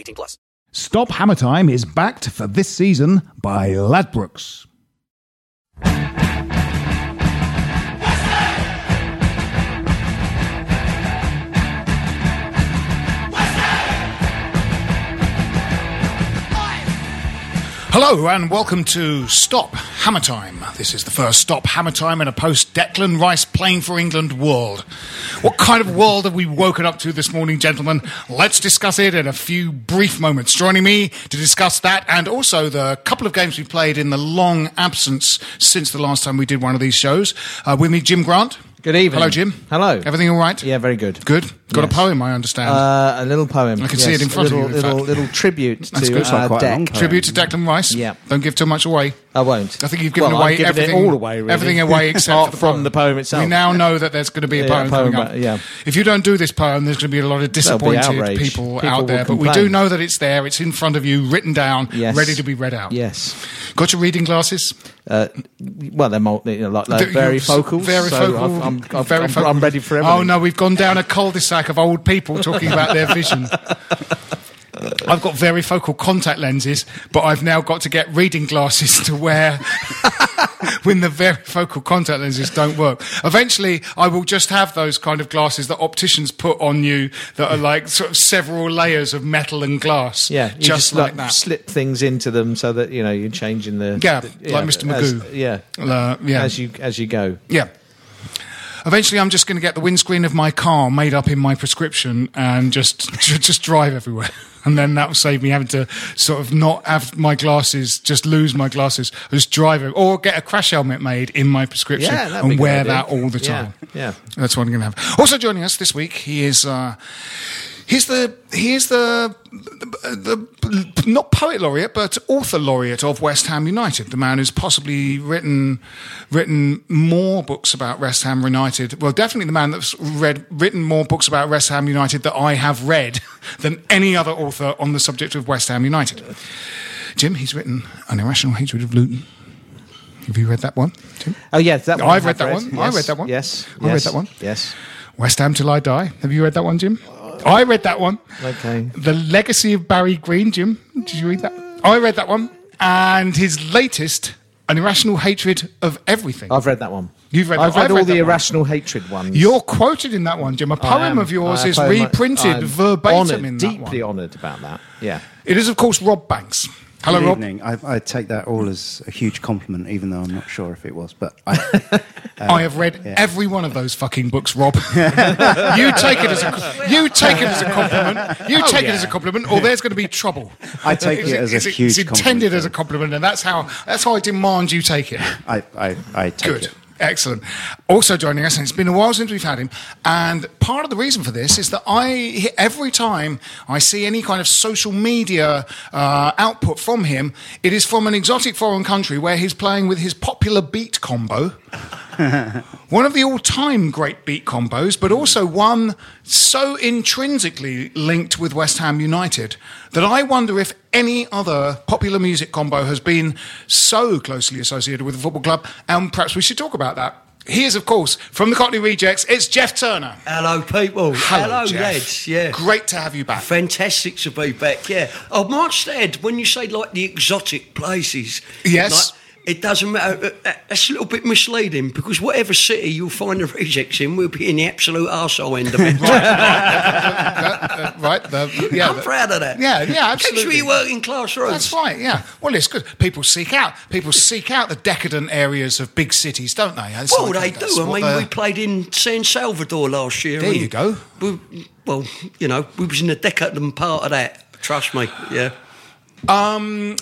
18 plus. Stop Hammer Time is backed for this season by Ladbrokes. Hello and welcome to Stop Hammer Time. This is the first Stop Hammer Time in a post Declan Rice playing for England world. What kind of world have we woken up to this morning, gentlemen? Let's discuss it in a few brief moments. Joining me to discuss that and also the couple of games we played in the long absence since the last time we did one of these shows. Uh, with me, Jim Grant. Good evening. Hello, Jim. Hello. Everything all right? Yeah, very good. Good. Got Yes. a poem, I understand. Uh, a little poem. I can see it in front of little, you, in Little, little tribute to good. uh, Quite Deck. Tribute to Declan Rice. Yeah. Don't give too much away. I won't. I think you've given Well, away everything. all away. Really. Everything away except the from poem. the poem itself. We now know that there's going to be a Yeah, poem, poem coming up. yeah. If you don't do this poem, there's going to be a lot of disappointed people, People out there. But we do know that it's there. It's in front of you, written down, Yes. ready to be read out. Yes. Got your reading glasses? Uh, well, they're multi, you know, like, like Do- very you're focal. Very so I'm, I'm, very I'm, focal. I'm ready for everything. Oh no, we've gone down a cul-de-sac of old people talking about their vision. I've got very focal contact lenses, but I've now got to get reading glasses to wear when the very focal contact lenses don't work. Eventually, I will just have those kind of glasses that opticians put on you that are like sort of several layers of metal and glass. Yeah, you just, like, that. Slip things into them so that you know you're changing the. Yeah, the- like Mr. as- Magoo. yeah, Uh, yeah. as you as you go. Yeah. Eventually, I'm just going to get the windscreen of my car made up in my prescription and just just drive everywhere. And then that will save me having to sort of not have my glasses, just lose my glasses, just drive it, or get a crash helmet made in my prescription Yeah, that'd be a and wear that all the Yeah, time. yeah. That's what I'm going to have. Also joining us this week, he is. Uh, He's the he's the, the, the not poet laureate but author laureate of West Ham United. The man who's possibly written written more books about West Ham United. Well, definitely the man that's read written more books about West Ham United that I have read than any other author on the subject of West Ham United. Jim, he's written An Irrational Hatred of Luton. Have you read that one, Jim? Oh yes, that one I've read that one. I read that one. Yes, I read that one. Yes. West Ham Till I Die. Have you read that one, Jim? Oh, I read that one. Okay. The Legacy of Barry Green, Jim. Did you read that? Oh, I read that one. And his latest, An Irrational Hatred of Everything. I've read that one. You've read I've that- read I've all read the one. irrational hatred ones. You're quoted in that one, Jim. A poem of yours is reprinted I'm verbatim honoured, in that deeply one. honoured about that. Yeah. It is, of course, Rob Banks. Hello, Good Rob. evening. I, I take that all as a huge compliment, even though I'm not sure if it was. But I, uh, I have read every one of those fucking books, Rob. you take it as a you take it as a compliment. You oh, take it as a compliment, or there's going to be trouble. I take it as a huge It's intended compliment. as a compliment, and that's how that's how I demand you take it. I, I, I take Good. it. Excellent. Also joining us, and it's been a while since we've had him. And part of the reason for this is that I, every time I see any kind of social media uh, output from him, it is from an exotic foreign country where he's playing with his popular beat combo. one of the all-time great beat combos, but also one so intrinsically linked with West Ham United that I wonder if any other popular music combo has been so closely associated with the football club, and perhaps we should talk about that. He is, of course, from the Cockney Rejects. It's Jeff Turner. Hello, people. Hello, Jeff. lads. Yeah. Great to have you back. Fantastic to be back, yeah. I might add, when you say like the exotic places, Yes. like, it doesn't matter. uh, uh, That's a little bit misleading because whatever city you'll find the rejects in, we'll be in the absolute arsehole end of it. Uh, right? The, yeah, I'm the- proud of that. Yeah, yeah, Keeps absolutely. me working class roads. That's right. Yeah. Well, it's good. People seek out people seek out the decadent areas of big cities, don't they? Well, like- they do. I mean, we played in San Salvador last year. There you go. We, well, you know, we was in the decadent part of that. Trust me. Yeah. Um,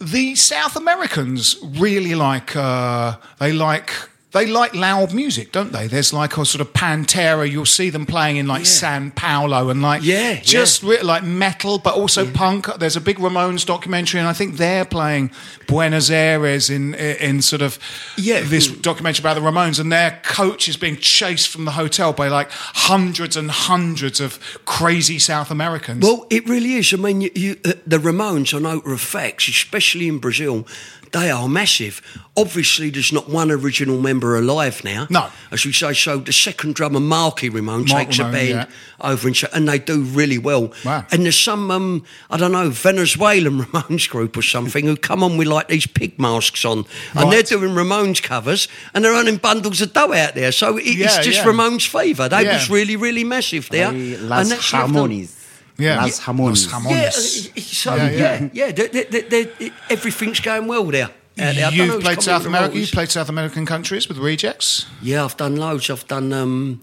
the South Americans really like uh, they like they like loud music, don't they? There's like a sort of Pantera. You'll see them playing in like San Paulo and like Yeah, just re- like metal, but also punk. There's a big Ramones documentary, and I think they're playing Buenos Aires in in sort of Yeah. this documentary about the Ramones, and their coach is being chased from the hotel by like hundreds and hundreds of crazy South Americans. Well, it really is. I mean, you, you, uh, the Ramones, I know a fact, especially in Brazil, they are massive. Obviously, there's not one original member alive now. No. As we say, so the second drummer, Marky Ramone, Mark takes Ramone, a band yeah. over and, and they do really well. Wow. And there's some, um, I don't know, Venezuelan Ramones group or something who come on with like these pig masks on. And they're doing Ramones covers and they're earning bundles of dough out there. So it, Yeah, it's just yeah. Ramones fever. They Yeah. was really, really massive there. Hey, And Las that's left on- Harmonies. Yeah. Las Harmonies. Las yeah, Harmonies. uh, it- so Yeah, yeah, yeah. yeah, they- they- they- they- everything's going well there. out there. I don't know You've played South America. You've played South American countries with Rejects. Yeah, I've done loads. I've done um,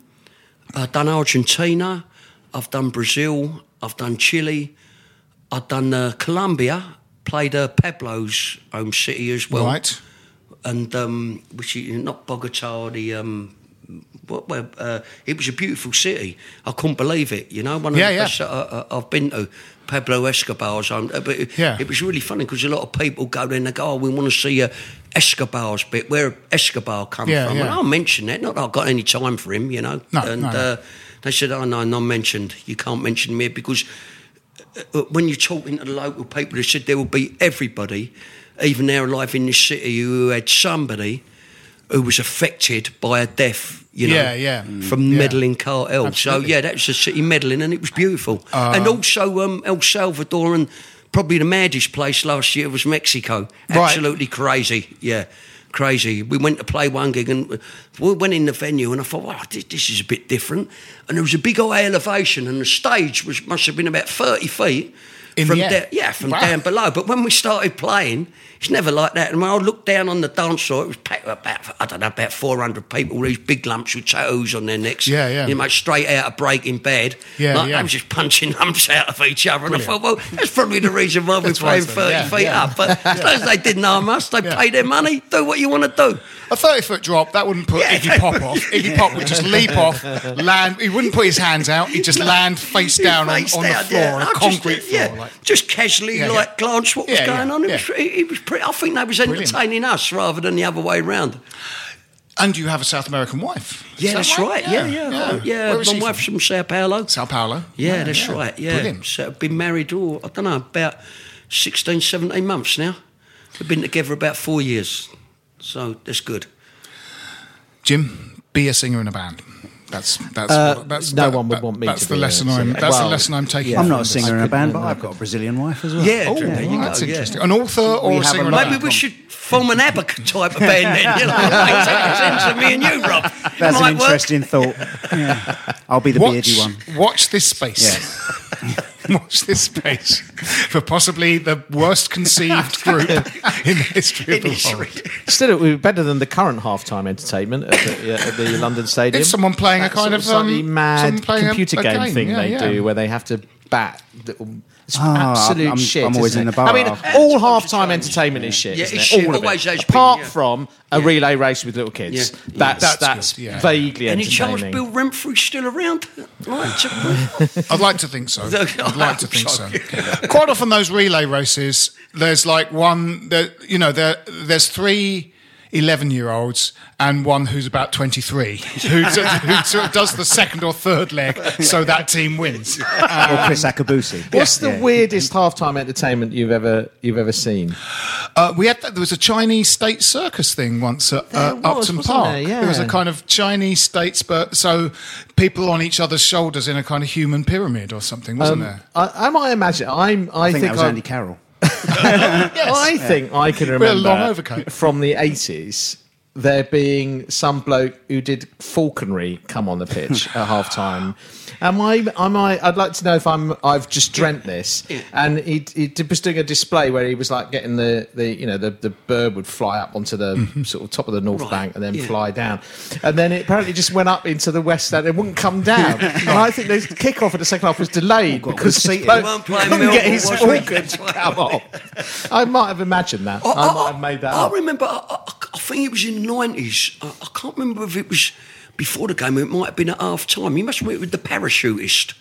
I've done Argentina, I've done Brazil, I've done Chile, I've done uh, Colombia. Played uh, Pablo's home city as well, right. and um, which is not Bogota. The um, what, uh, it was a beautiful city. I couldn't believe it. You know, one of Yeah, the yeah. best I, I- I've been to. Pablo Escobar's home, Uh, but it, Yeah. it was really funny because a lot of people go there and they go, "Oh, we want to see uh, Escobar's bit, where Escobar come Yeah, from." And I'll mention that. Not that I've got any time for him, you know. No, and no, no. Uh, they said, "Oh no, not mentioned. You can't mention me because uh, uh, when you're talking to the local people, they said there will be everybody, even now alive in this city, who had somebody who was affected by a death, you know, Yeah, yeah. from Yeah. Medellin cartel. Absolutely. So yeah, that was the city Medellin, and it was beautiful. and also um, El Salvador, and probably the maddest place last year was Mexico. Right. Absolutely crazy. Yeah. Crazy. We went to play one gig and we went in the venue and I thought, wow, this, this is a bit different. And there was a big high elevation and the stage was must have been about 30 feet In from the down, yeah, from Wow. down below. But when we started playing, it's never like that. And when I looked down on the dance floor, it was packed with about, I don't know, about 400 people, these big lumps with tattoos on their necks. Yeah, yeah. You know, straight out of Breaking Bad. Yeah, like, yeah. They was just punching lumps out of each other. And I thought, well, that's probably the reason why we're playing 30 yeah, feet yeah. up. But as long as they didn't harm us, they Yeah. pay their money, do what you want to do. A 30 foot drop, that wouldn't put. Iggy Pop off. Iggy Pop would just leap off, land. He wouldn't put his hands out, he'd just land face down on, Face on the down, floor, on a I just, concrete yeah, floor. Like, just casually like glance what was going on. It yeah. was, it, it was pretty, I think they was Brilliant. entertaining us rather than the other way round. and you have a South American wife. Yeah, that that's right. Yeah, yeah, yeah. Where is My she wife's from? from Sao Paulo. Sao Paulo. Yeah, that's right. Yeah, Brilliant. So been married, oh, I don't know, about 16, 17 months now. We've been together about four years, so that's good. Jim, be a singer in a band. That's that's Uh, what- that's no that- one would that- want me That's to the be lesson I'm. singer. That's the lesson I'm taking. I'm not a singer in a band, but I've got a Brazilian wife as well. Yeah, Oh, there you that's go. yeah. interesting. An author or a singer a in a lot Maybe we should form an ABBA type of band then, you know, like sense me and you, Rob. That's an might work. interesting thought. I'll be the watch, beardy one. Watch this space. watch this space for possibly the worst conceived group in the history of In the history. world. Still, it would be better than the current halftime entertainment at the, yeah, at the London Stadium. It's someone playing a kind sort of, slightly um, mad playing a- computer a game, game, thing yeah, they yeah. do, where they have to bat. little- It's Ah, absolute I'm- shit. I'm always in it? the bar I mean, after. all halftime entertainment is shit. Yeah, it's shit. All of Always it. has been, Apart yeah. from a relay race with little kids. Yeah. That's That's that's, good, yeah. vaguely Any chance entertaining. Bill Renfrew's still around? I'd like to think so. I'd like to think so. Quite often, those relay races, there's like one that you know, there there's three. 11 year olds and one who's about 23 who, sort of- who sort of does the second or third leg so that team wins. or Kriss Akabusi. What's the Yeah. weirdest halftime entertainment you've ever you've ever seen? Uh, we had that, there was a Chinese state circus thing once at uh, was, Upton Park. there? Yeah. was a kind of Chinese state spur, so people on each other's shoulders in a kind of human pyramid or something, wasn't Um, there? I, am I imagine? I'm. I, I think, that was I'm- Andy Carroll. I think I can a remember long overcoat. from the eighties there being some bloke who did falconry come on the pitch at half time. Am I? Am I? I'd like to know if I'm. I've just dreamt this. And he, he was doing a display where he was like getting the, the you know the, the bird would fly up onto the Mm-hmm. sort of top of the north Right, bank and then yeah. fly down, and then it apparently just went up into the west end and wouldn't come down. and I think the kick-off of the second half was delayed God, because we'll this see. bloke Won't play couldn't get his organ to come off. I might have imagined that. I, might have made that I up. remember, I, I, I think it was in the 90s. I, I can't remember if it was before the game, it might have been at half time. He must have went with the parachutist.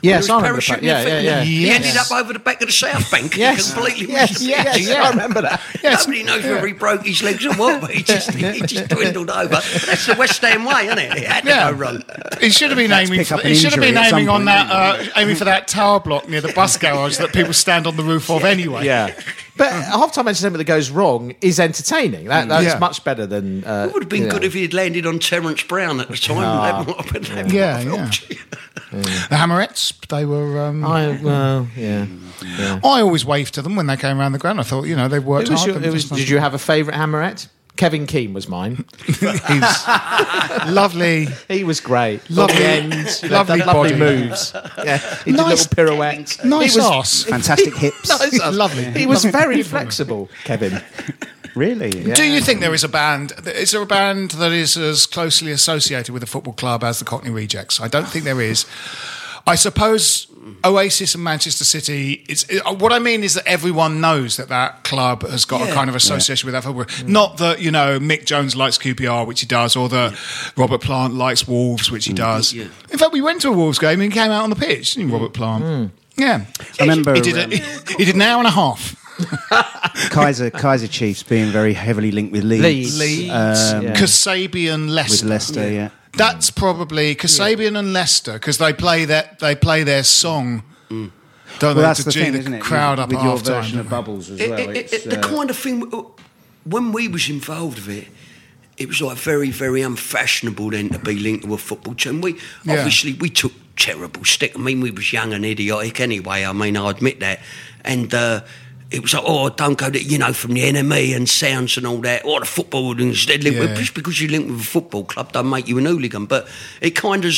Yes, I remember that. Yeah, yeah, yeah. He Yes. ended up over the back of the South Bank. Yes, completely yes, missed the yes, pitch. I remember that. Nobody knows whether he broke his legs or what, but he just, he just dwindled over. That's the West Ham way, isn't it? It had to Yeah. go wrong. He should have been aiming. For, he should have been injury at some aiming on that, uh, aiming for that tower block near the bus garage that people stand on the roof of anyway. Yeah. But half-time entertainment that goes wrong is entertaining. That, that's Yeah. much better than. Uh, It would have been you know. good if he had landed on Terence Brown at the time. That might have been- that might Yeah, have yeah. helped you. The Hammerettes, they were. Um, I, I well, yeah. yeah. always waved to them when they came around the ground. I thought, you know, they worked It was hard. your- and it was- just- did you have a favourite hammerette? Kevin Keen was mine. He's lovely. He was great. Lovely- Lovely ends. he lovely lovely body. moves. Yeah, he did Nice- little pirouettes. Nice he was, arse. Fantastic hips. Nice ass. Lovely. He was very flexible, Kevin. Really? Do you think there is a band? Is there a band that is as closely associated with a football club as the Cockney Rejects? I don't think there is. I suppose Oasis and Manchester City. It's it, what I mean is that everyone knows that that club has got a Yeah. kind of association with that football. Not that you know Mick Jones likes QPR, which he does, or that Robert Plant likes Wolves, which he does. Yeah. In fact, we went to a Wolves game and he came out on the pitch. Didn't he, Robert Plant? Yeah, I remember he did. A, um, he, he did an hour and a half. Kaiser Kaiser Chiefs being very heavily linked with Leeds. Leeds. Leeds, Um, Yeah. Kasabian, With Leicester. Leicester, yeah. That's probably Kasabian and Leicester because they play that they play their song. Don't Well, they? that's to the G thing, the isn't it? crowd with, up with at your half time, version of? Bubbles as It- well. it- It's, it- the uh, kind of thing uh, when we was involved with it, it was like very, very unfashionable then to be linked to a football team. We Yeah. obviously we took terrible stick. I mean, we was young and idiotic anyway. I mean, I admit that, and. Uh, it was like, oh, don't go to, you know, from the enemy and sounds and all that. Or the football instead. Yeah. Just because you link with a football club don't make you an hooligan. But it kind of,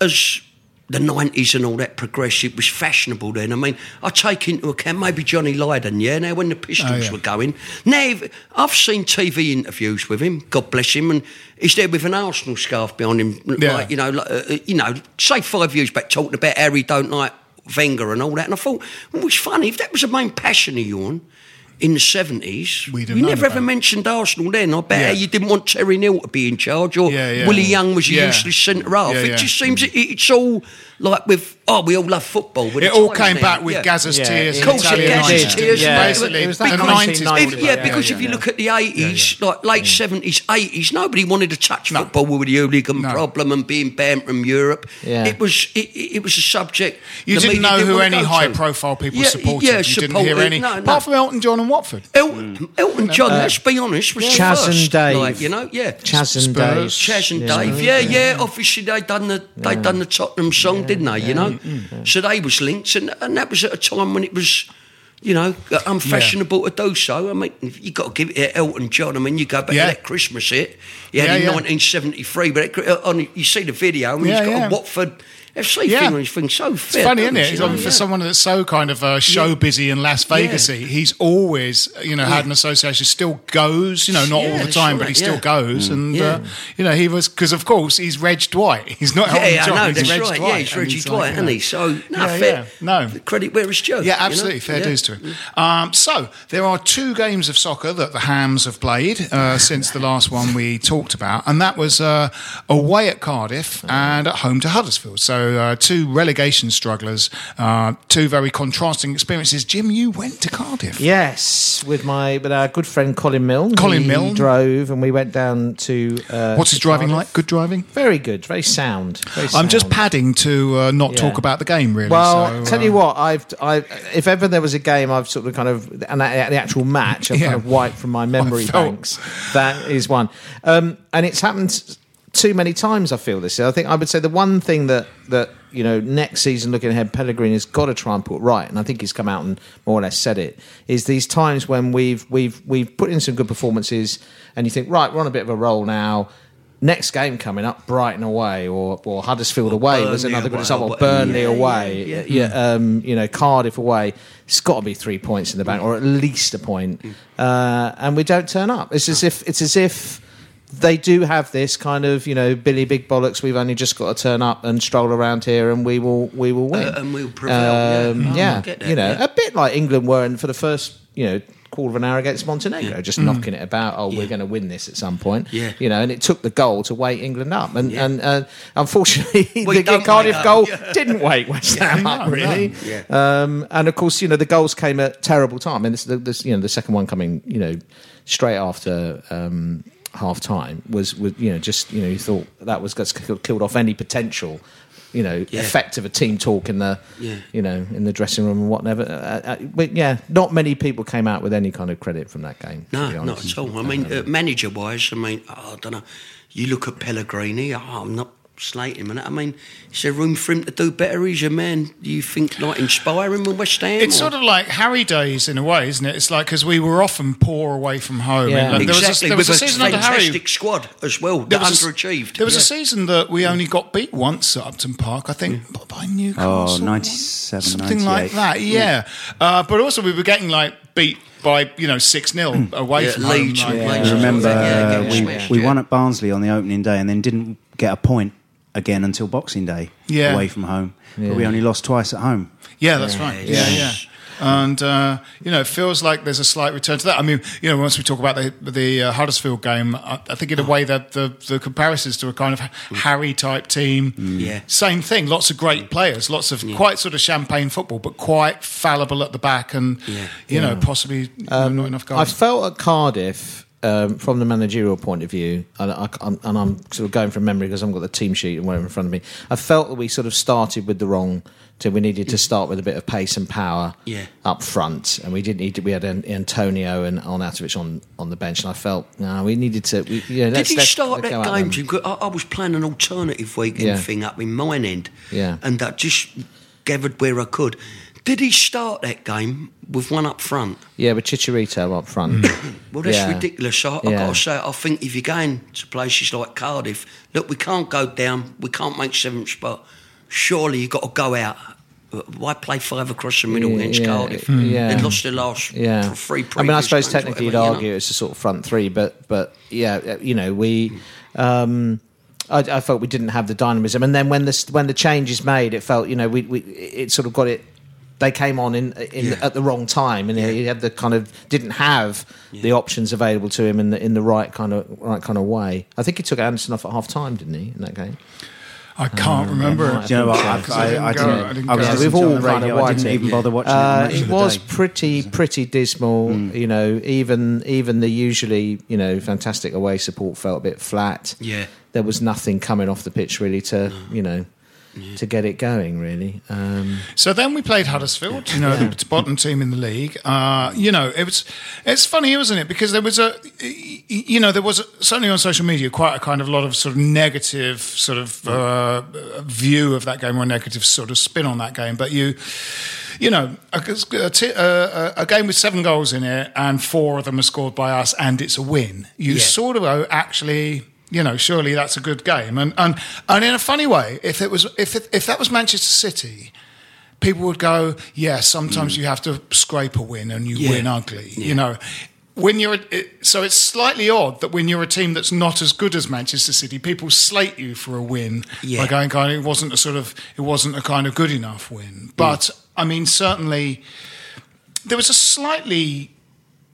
as the 90s and all that progressed, it was fashionable then. I mean, I take into account maybe Johnny Lydon, yeah, now when the Pistols Oh, yeah. were going. Now, I've seen TV interviews with him, God bless him, and he's there with an Arsenal scarf behind him, Yeah. like, you know, like, uh, you know, say five years back talking about Harry don't like Wenger and all that. And I thought, well, it was funny, if that was the main passion of yours, in the 70s. We'd have you never ever it. mentioned Arsenal then. I bet Yeah. you didn't want Terry Neill to be in charge or Yeah, yeah. Willie Young was a useless centre half. It just seems it, it's all like with, oh, we all love football. but It all came now. back with Yeah. Gazza's Yeah, tears. it and Of course, Italian Gazza's tears, Yeah, basically it was the that kind of nineties. If- yeah, yeah, because yeah, if you yeah. look at the 80s, like late mm. 70s, 80s, nobody wanted to touch No. football with the hooligan No. problem and being banned from Europe. Yeah. It was it, it was a subject. You didn't know who wanna any go to. high-profile people Yeah, supported. Yeah, you didn't hear any, no, no. apart from Elton John and Watford. Elton, mm. Elton John, uh, let's be honest, was Chas the and first, Dave. like, you know, yeah. Chas and Spurs. Dave. Chas and Yeah. Dave, yeah, yeah. Obviously, they done the they done the Tottenham song, didn't they? You know, so they was linked, and, and that was at a time when it was, you know, unfashionable to do so. I mean, you got to give it to Elton John. I mean, you go back Yeah. to that Christmas hit, yeah, Yeah, in yeah. 1973. But it, uh, on, you see the video, and Yeah, he's got yeah. a Watford FC Yeah. thing on his thing. So It's funny, isn't it? you It's know, for someone that's so kind of uh, show busy and Las Vegasy, he's always, you know, had an association. Still goes, you know, not all the time, but he still goes. And Yeah. uh, you know, he was because, of course, he's Reg Dwight. He's not Yeah, Elton I know, he's that's Reg right. Dwight. Yeah, he's And Reggie like, Dwight, you isn't he? So, no, fair. No. Credit where it's due. Yeah, absolutely. Fair dues to him. Um, so, there are two games of soccer that the Hams have played uh, since the last one we talked about, and that was uh, away at Cardiff and at home to Huddersfield. So, So uh, two relegation strugglers, uh, two very contrasting experiences. Jim, you went to Cardiff. Yes, with my with our good friend Colin Milne. Colin He Milne. drove, and we went down to. Uh, What's his driving Cardiff. like? Good driving. Very good, very sound. Very I'm just padding to uh, not Yeah. talk about the game, really. Well, so, tell uh, you what, I've, I, if ever there was a game, I've sort of kind of, and the actual match, I've Yeah. kind of wiped from my memory banks. That is one, um, and it's happened too many times. I feel this. I think I would say the one thing that that you know next season, looking ahead, Pellegrini has got to try and put right, and I think he's come out and more or less said it. Is these times when we've we've we've put in some good performances, and you think, right, we're on a bit of a roll now. Next game coming up, Brighton away or, or Huddersfield away was another good example. or- Burnley yeah, away, yeah, yeah, um, you know, Cardiff away. It's got to be three points in the bank, or at least a point. Uh, and we don't turn up. It's as if it's as if they do have this kind of you know Billy Big Bollocks. We've only just got to turn up and stroll around here, and we will we will win. Uh, and we'll prevail, yeah. Um, Oh, I yeah, get that, you know, yeah. a bit like England were in for the first you know quarter of an hour against Montenegro, just knocking it about. Oh, we're going to win this at some point. Yeah. you know, and it took the goal to wake England up, and and uh, unfortunately We the Cardiff goal yeah. didn't wake West Ham up really. Yeah. Um, and of course, you know, the goals came at terrible time. And this, this, you know, the second one coming, you know, straight after um, half time was, was, you know, just, you know, you thought that was just killed off any potential, you know, Yeah. effect of a team talk in the, Yeah. you know, in the dressing room and whatever. Uh, uh, but yeah, not many people came out with any kind of credit from that game. No, not at all. I mean, uh, manager wise, I mean, oh, I don't know. You look at Pellegrini, oh, I'm not slating him. and. I mean, is there room for him to do better? He's a man, do you think, like, inspire him with West Ham? It's or- sort of like Harry days in a way, isn't it? It's like because we were often poor away from home. Yeah. And there was a, exactly, there was a with season under Harry. fantastic squad as well, There that was a- underachieved. There was a season that we only got beat once at Upton Park, I think, b- by Newcastle. Oh, 97, something like that. Yeah, uh, but also we were getting like beat by you know six 0 away Yeah, from Leeds home. like- Leeds. I remember Yeah, uh, getting we, smashed, we yeah. won at Barnsley on the opening day and then didn't get a point again until Boxing Day Yeah. away from home. But we only lost twice at home. Yeah, that's right. Yeah, yeah. Yes. And uh, you know, it feels like there's a slight return to that. I mean, you know, once we talk about the the uh, Huddersfield game, I, I think in a way that the the comparisons to a kind of Harry type team, Yeah. same thing. Lots of great players, lots of quite sort of champagne football, but quite fallible at the back, and Yeah. you know, possibly you know, not enough Um, I goals. felt at Cardiff, um, from the managerial point of view, and, I, am and I'm sort of going from memory because I've got the team sheet and whatever in front of me. I felt that we sort of started with the wrong. So we needed to start with a bit of pace and power Yeah. up front, and we didn't need to. We had An- Antonio and Arnautovic on, on the bench, and I felt no, we needed to. We, yeah, Did you start that game. Jim? I, I was playing an alternative weekend Yeah. thing up in mine end. Yeah. And I just gathered where I could. Did he start that game with one up front? Yeah, with Chicharito up front. Well, that's Yeah. ridiculous. I, I've Yeah. got to say, I think if you're going to places like Cardiff, look, we can't go down, we can't make seventh spot. Surely you've got to go out. Why play five across the middle Yeah, against yeah, Cardiff? yeah. They'd lost their last yeah. three I mean, I suppose games, technically you'd whatever, you argue know. it's a sort of front three, but but yeah, uh, you know, we. Um, I, I felt we didn't have the dynamism, and then when the when the change is made, it felt you know we, we it sort of got it. They came on in, in Yeah. at the wrong time, and he had the kind of didn't have the options available to him in the in the right kind of right kind of way. I think he took Anderson off at half time, didn't he? In that game, I can't remember. might it. You know what? I, I I, didn't I didn't. I didn't I was We've all on the kind of radio. I didn't even bother watching Uh, it. it was day. pretty pretty dismal. You know, even even the usually you know fantastic away support felt a bit flat. Yeah. there was nothing coming off the pitch really to you know to get it going really. Um, So then we played Huddersfield, you know, the bottom team in the league. Uh, you know, it was it's funny, wasn't it? Because there was a, you know, there was certainly on social media quite a kind of a lot of sort of negative sort of uh, view of that game or a negative sort of spin on that game. But you, you know, a, a, t- a, a game with seven goals in it and four of them are scored by us, and it's a win. You Yeah. sort of actually. You know, surely that's a good game, and and and in a funny way, if it was if it, if that was Manchester City, people would go, yeah, sometimes you have to scrape a win and you Mm. Yeah. win ugly. You know, when you're it, so it's slightly odd that when you're a team that's not as good as Manchester City, people slate you for a win Yeah. by going, kind of, it wasn't a sort of it wasn't a kind of good enough win. But I mean, certainly there was a slightly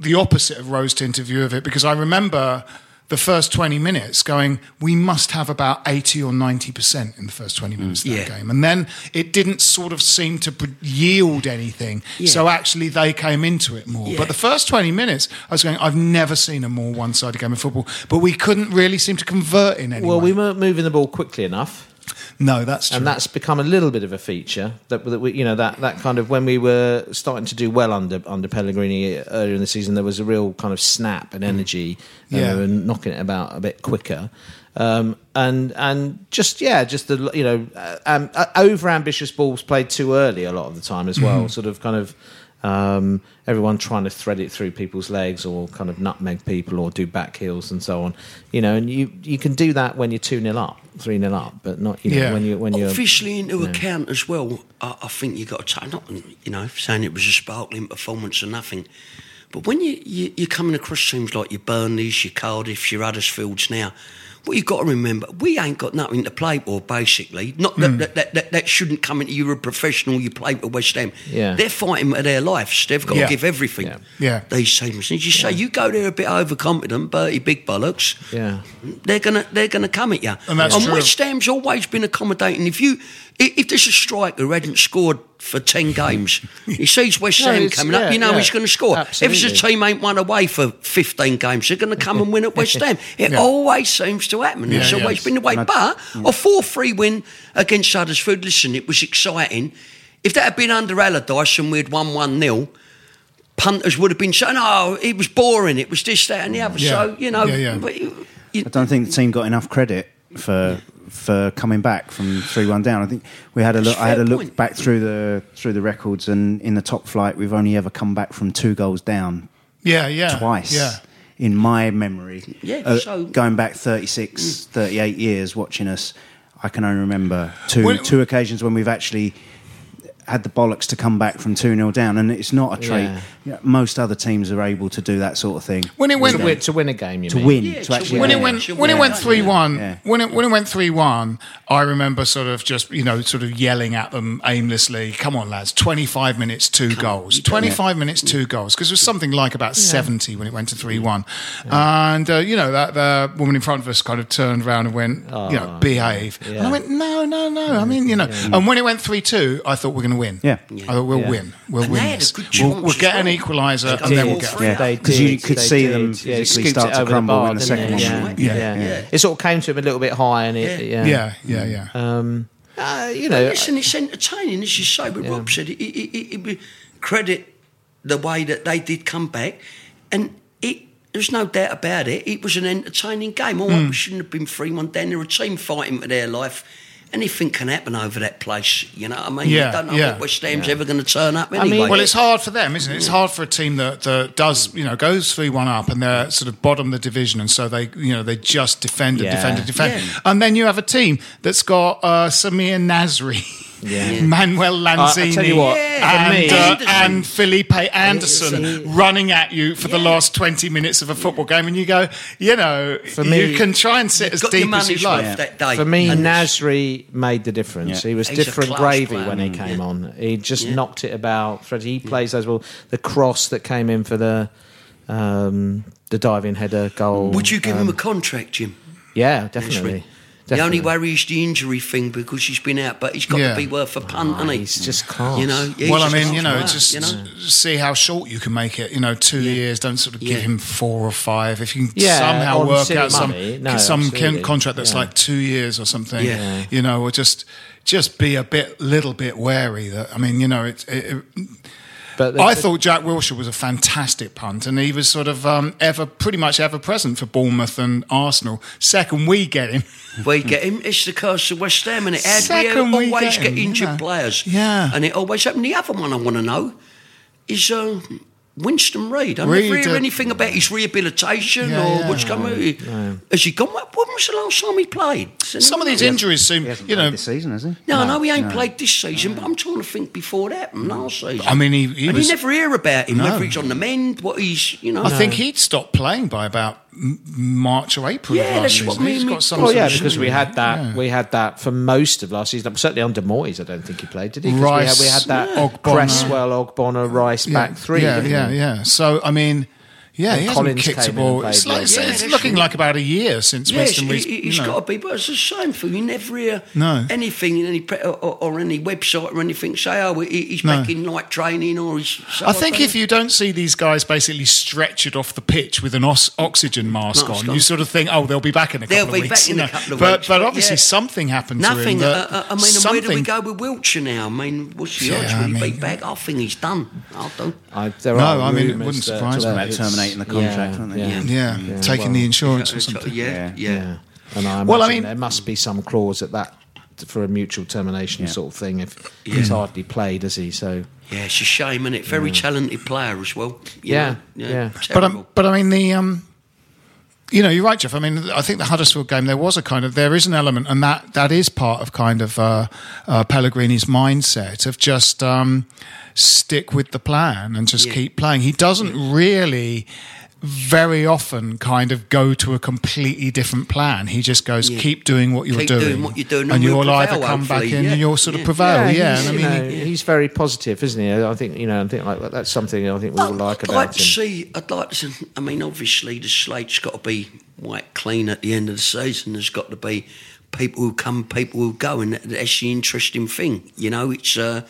the opposite of rose tinted view of it because I remember the first 20 minutes going, we must have about 80 or 90% in the first 20 mm, minutes of that Yeah. game. And then it didn't sort of seem to yield anything. Yeah. So actually they came into it more. Yeah. But the first 20 minutes, I was going, I've never seen a more one sided game of football. But we couldn't really seem to convert in any Well, way. we weren't moving the ball quickly enough. No, that's true. and that's become a little bit of a feature that, that we, you know that that kind of when we were starting to do well under under Pellegrini earlier in the season, there was a real kind of snap and energy, and Yeah. we were knocking it about a bit quicker. Um, and and just yeah, just the you know uh, um, uh, over ambitious balls played too early a lot of the time as well. Sort of kind of um, everyone trying to thread it through people's legs or kind of nutmeg people or do back heels and so on. You know, and you you can do that when you're two 0 up, three 0 up, but not you know Yeah. when you when you're Obviously, into account as well, I, I think you got to take, not, you know, saying it was a sparkling performance or nothing, but when you, you, you're coming across teams like your Burnleys, your Cardiffs, your Huddersfields now, what you've got to remember, we ain't got nothing to play for, basically. Not that, hmm. that, that, that, that shouldn't come into you're a professional, you play for West Ham. Yeah. They're fighting for their lives. They've got Yeah. to give everything. Yeah. Yeah. These teams. And you say, you go there a bit overconfident, Bertie Big Bollocks yeah. they're gonna they're gonna come at you. And that's true. West Ham's always been accommodating. If you i- if there's a striker who hadn't scored for ten games, he sees West No, Ham it's- coming yeah, up, you know yeah. he's going to score. If it's a Absolutely. team ain't won away for fifteen games, they're going to come and win at West Ham. It Yeah. always seems to happen. it's Yeah, always yes. been the way. But mm. a four three win against Huddersfield. Listen, it was exciting. If that had been under Allardyce and we'd won one 0 punters would have been saying, "Oh, it was boring. It was this, that, and the other." Yeah. So you know, Yeah, yeah. but you- you- I don't think the team got enough credit for for coming back from three one down. I think we had a look. I had a Fair look point. back through the through the records, and in the top flight, we've only ever come back from two goals down yeah, yeah. twice. Yeah. In my memory, Yeah, Uh, so- going back 36, 38 years watching us, I can only remember two When- two occasions when we've actually had the bollocks to come back from 2 0 down, and it's not a trait. Yeah. Yeah, most other teams are able to do that sort of thing. When it went to, win, to win a game, you to mean? win, Yeah, to to actually when Yeah. it went Actually, when it went three one Yeah. when it when it went three one, I remember sort of just you know sort of yelling at them aimlessly. Come on, lads! Twenty five minutes, two goals. Twenty five minutes, two goals. Because it was something like about seventy when it went to three one, and uh, you know that the woman in front of us kind of turned around and went, you know, behave. And I went, no, no, no. I mean, you know. And when it went three two, I thought we're going to win. Yeah. I thought we'll Yeah. win. We'll And they win had a good We'll, we'll get an equaliser They and then we'll get. Yeah. They Because you could they see did. them Yeah, physically start to over crumble bar, in the second one. Yeah, Yeah. yeah. Yeah. It sort of came to him a little bit high, and it, yeah, Yeah, yeah, yeah. Um, uh, you know, Listen, it's entertaining, as you say. But Rob said, it, it, it, it, credit the way that they did come back, and it. There's no doubt about it. It was an entertaining game. All right, we shouldn't have been three one down. They're a team fighting for their life. Anything can happen over that place. You know what I mean? Yeah, you don't know yeah. what West Ham's ever going to turn up i mean- anyway. Well, it's hard for them, isn't it? It's hard for a team that, that does, you know, goes three one up and they're sort of bottom of the division, and so they, you know, they just defend and Yeah. defend and defend, Yeah. and then you have a team that's got uh, Samir Nasri. Yeah. Manuel Lanzini I tell you what, and, me- uh, Anderson. and Felipe Anderson running at you for the last 20 minutes of a football game. And you go, you know, For me- you can try and sit as got your deep as you like. worth that day. For me, And- Nasri made the difference. He was He's different gravy player. when he came on. He just knocked it about. Fred, he plays those well. The cross that came in for the um, the diving header goal. Would you give um, him a contract, Jim? Yeah, definitely. The only worry is the injury thing because he's been out, but he's got Yeah. to be worth a punt, oh, hasn't he? He's just class. You know, yeah, well, I mean, you know, class, just you know? see how short you can make it. You know, two Yeah. years. Don't sort of Yeah. give him four or five. If you can Yeah, somehow work silly out some. No, some absolutely. contract that's Yeah. like two years or something. Yeah. You know, or just just be a bit, little bit wary. That I mean, you know, it's. It, it, But the- I thought Jack Wilshere was a fantastic punt, and he was sort of um, ever, pretty much ever present for Bournemouth and Arsenal. Second we get him, We get him. It's the curse of West Ham, and it had Second we we always get get, injured yeah. players. Yeah. and it always happened. The other one I want to know is uh, Winston Reid. I Reid, never hear uh, anything about his rehabilitation Yeah, or yeah. what's coming. Has he gone? When was the last time he played? Does some of these injuries seem, He hasn't you know. this season, has he? No, I know he ain't played this season, but I'm trying to think before that, last season. I mean, he, he and was. you never hear about him, No. whether he's on the mend, what he's, you know. I think he'd stopped playing by about M- March or April. Yeah, of last that's season. what I mean. He's got some oh, Well, yeah, because we had that. Yeah. We had that for most of last season. Certainly under Moyes, I don't think he played, did he? Rice, we had, we had that yeah. Ogbonna. Cresswell, Ogbonna, Rice back three. Yeah, didn't yeah, yeah. So I mean, Yeah, And he hasn't Collins kicked a came in ball. It's, like, it's, Yeah, it's looking right. like about a year since Yes, Weston was. he, you he's know. got to be, but it's a shame for you. You never hear No. anything in any pre- or, or any website or anything say, "Oh, he- he's No. back in light training," or he's. So I think if you don't see these guys basically stretchered off the pitch with an os- oxygen mask Mask on, on. you sort of think, oh, they'll be back in a couple of weeks." They'll of be weeks. back in you a couple of but, weeks, But but obviously yeah. something happened to him. Nothing. that Uh, uh, I mean, and where do we go with Wiltshire now? I mean, what's the odds? I Will he be back? I think he's done. I don't. I, there No, I mean, it wouldn't that- surprise that me. It's- Terminating the contract, yeah, weren't they? Yeah, Yeah, taking the insurance or something. Yeah, yeah. yeah. And I imagine Well, I mean- there must be some clause at that for a mutual termination Yeah. sort of thing. If he's hardly played, has he? So Yeah, it's a shame, isn't it? Very talented player as well. Yeah, know? yeah. But um, but I mean the um, you know, you're right, Jeff. I mean, I think the Huddersfield game there was a kind of there is an element, and that that is part of kind of uh, uh, Pellegrini's mindset of just um, stick with the plan and just Yeah. keep playing. He doesn't really. Very often, kind of go to a completely different plan. He just goes, Yeah. keep doing what you're Keep doing, doing what you're doing and and you'll we'll either prevail, come back in Yeah. and you'll sort of prevail. Yeah, he's, and I you mean, know, he- he's very positive, isn't he? I think you know. I think like that's something I think we all like I'd about like to him. see. I'd like to. See, I mean, obviously, the slate's got to be white clean at the end of the season. There's got to be people who come, people who go, and that- that's the interesting thing. You know, it's. Uh,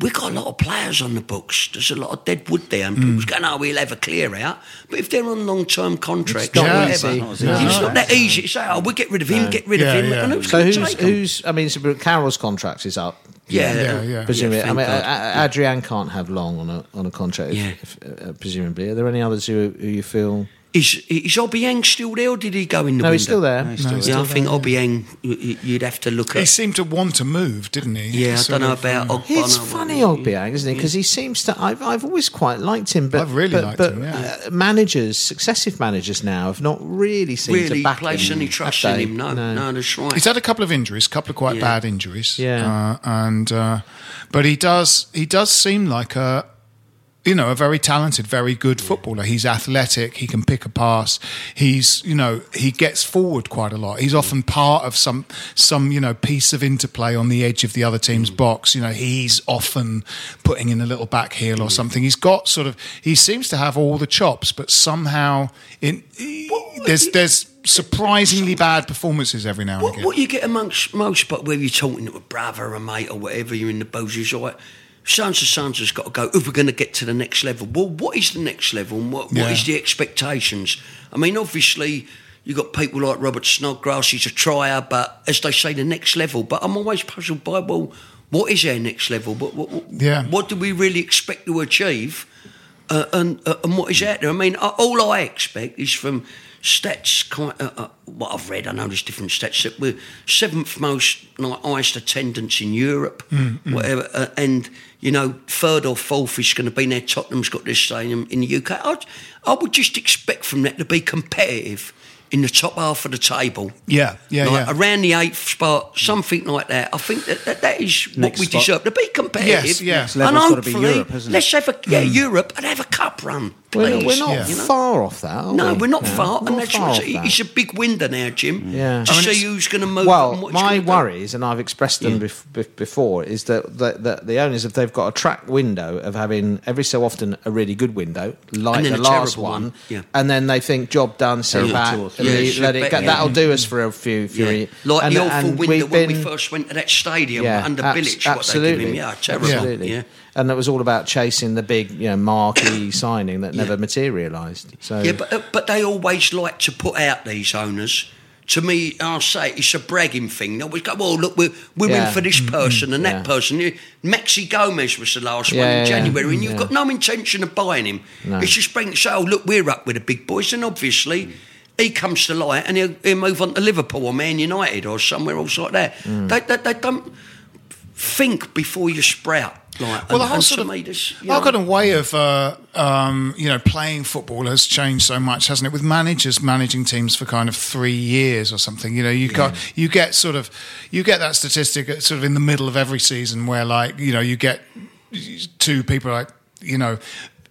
We've got a lot of players on the books. There's a lot of dead wood there, and Hmm. people's going, "Oh, we'll have a clear out." But if they're on long-term contracts, It's not whatever, No. it's not that easy to say, "Oh, we'll get rid of him, get rid Yeah, of him." yeah. And who's So who's who's? I mean, so Carroll's contract is up. Yeah, Yeah, yeah. Presumably, I mean, God. uh, Adrian can't have long on a on a contract. if- Yeah. if, uh, presumably, are there any others who, who you feel? Is is Obiang still there, or did he go in the No, window? he's still there. he's still No, Yeah, I think Obiang, y- y- you'd have to look at. he seemed to want to move, didn't he? Yeah, I don't know about Ogbonna. It's funny, Obiang, isn't it? Because he seems to. I've, I've always quite liked him, but I've really but, liked but, him, yeah. uh, managers, successive managers now, have not really seemed really to back place him. any trust in they? him. No, no, that's right. He's had a couple of injuries, a couple of quite Yeah. bad injuries. Yeah. uh, and uh, but he does he does seem like a you know a very talented, very good footballer. He's athletic. He can pick a pass. He's you know he gets forward quite a lot. He's often part of some some you know piece of interplay on the edge of the other Mm. team's box. You know he's often putting in a little back heel or something. He's got sort of he seems to have all the chops, but somehow in there's there's surprisingly bad performances every now and What, again. what you get amongst most, but where you're talking to a brother, or a mate, or whatever, you're in the booze, it's like, Sons has got to go. If we're going to get to the next level, well, what is the next level and what, Yeah. what is the expectations? I mean, obviously, you've got people like Robert Snodgrass, he's a trier, but as they say, the next level. But I'm always puzzled by, well, what is our next level? What, what, Yeah. what do we really expect to achieve? uh, and uh, and what is out there. I mean, uh, all I expect is from stats. Uh, uh, what I've read, I know there's different stats. That we're seventh most like, highest attendance in Europe, whatever, uh, and you know, third or fourth is going to be now. Tottenham's got this stadium in the UK. I'd, I would just expect from that to be competitive. In the top half of the table, Yeah, yeah, like yeah. around the eighth spot, something like that. I think that that, that is Next what we spot. deserve to be competitive. Yes, yeah. Next and level's be hopefully, Europe, hasn't let's have a yeah mm. Europe and have a cup run. We're, Please, we're not Yeah. you know? far off that. Are No, we? we're not No, far, not and that's far what off that. it's a big window now, Jim. Mm. Yeah. to I mean, see who's going to move. Well, what my worries, and I've expressed them mm. bef- bef- before, is that, that, that the owners, if they've got a track window of having every so often a really good window, like the last one, one, yeah. and then they think job done, sit Yeah. back, Two or and three. Yeah, leave- let it go. That'll do us for a few. few Yeah. years. Like and, the awful we've when we first went to that stadium yeah, under abs- Bilic. What they give absolutely, him, yeah, terrible. absolutely. Yeah. And it was all about chasing the big, you know, marquee signing that never materialised. So Yeah, but uh, but they always like to put out these owners. To me, I'll say it's a bragging thing. They always go, "Well, look, we're we're Yeah. in for this person and Yeah. that person." Maxi Gomez was the last one in yeah, January, and you've yeah. got no intention of buying him. No. It's just bringing say, "Oh, look, we're up with the big boys," and obviously. He comes to light and he'll, he'll move on to Liverpool or Man United or somewhere else like that. Mm. They, they, they don't think before you sprout. Like, Well, and, the whole sort of me, this, you our know- kind of way of uh, um, you know playing football has changed so much, hasn't it? With managers managing teams for kind of three years or something, you know, you got you get sort of you get that statistic sort of in the middle of every season where like you know you get two people like you know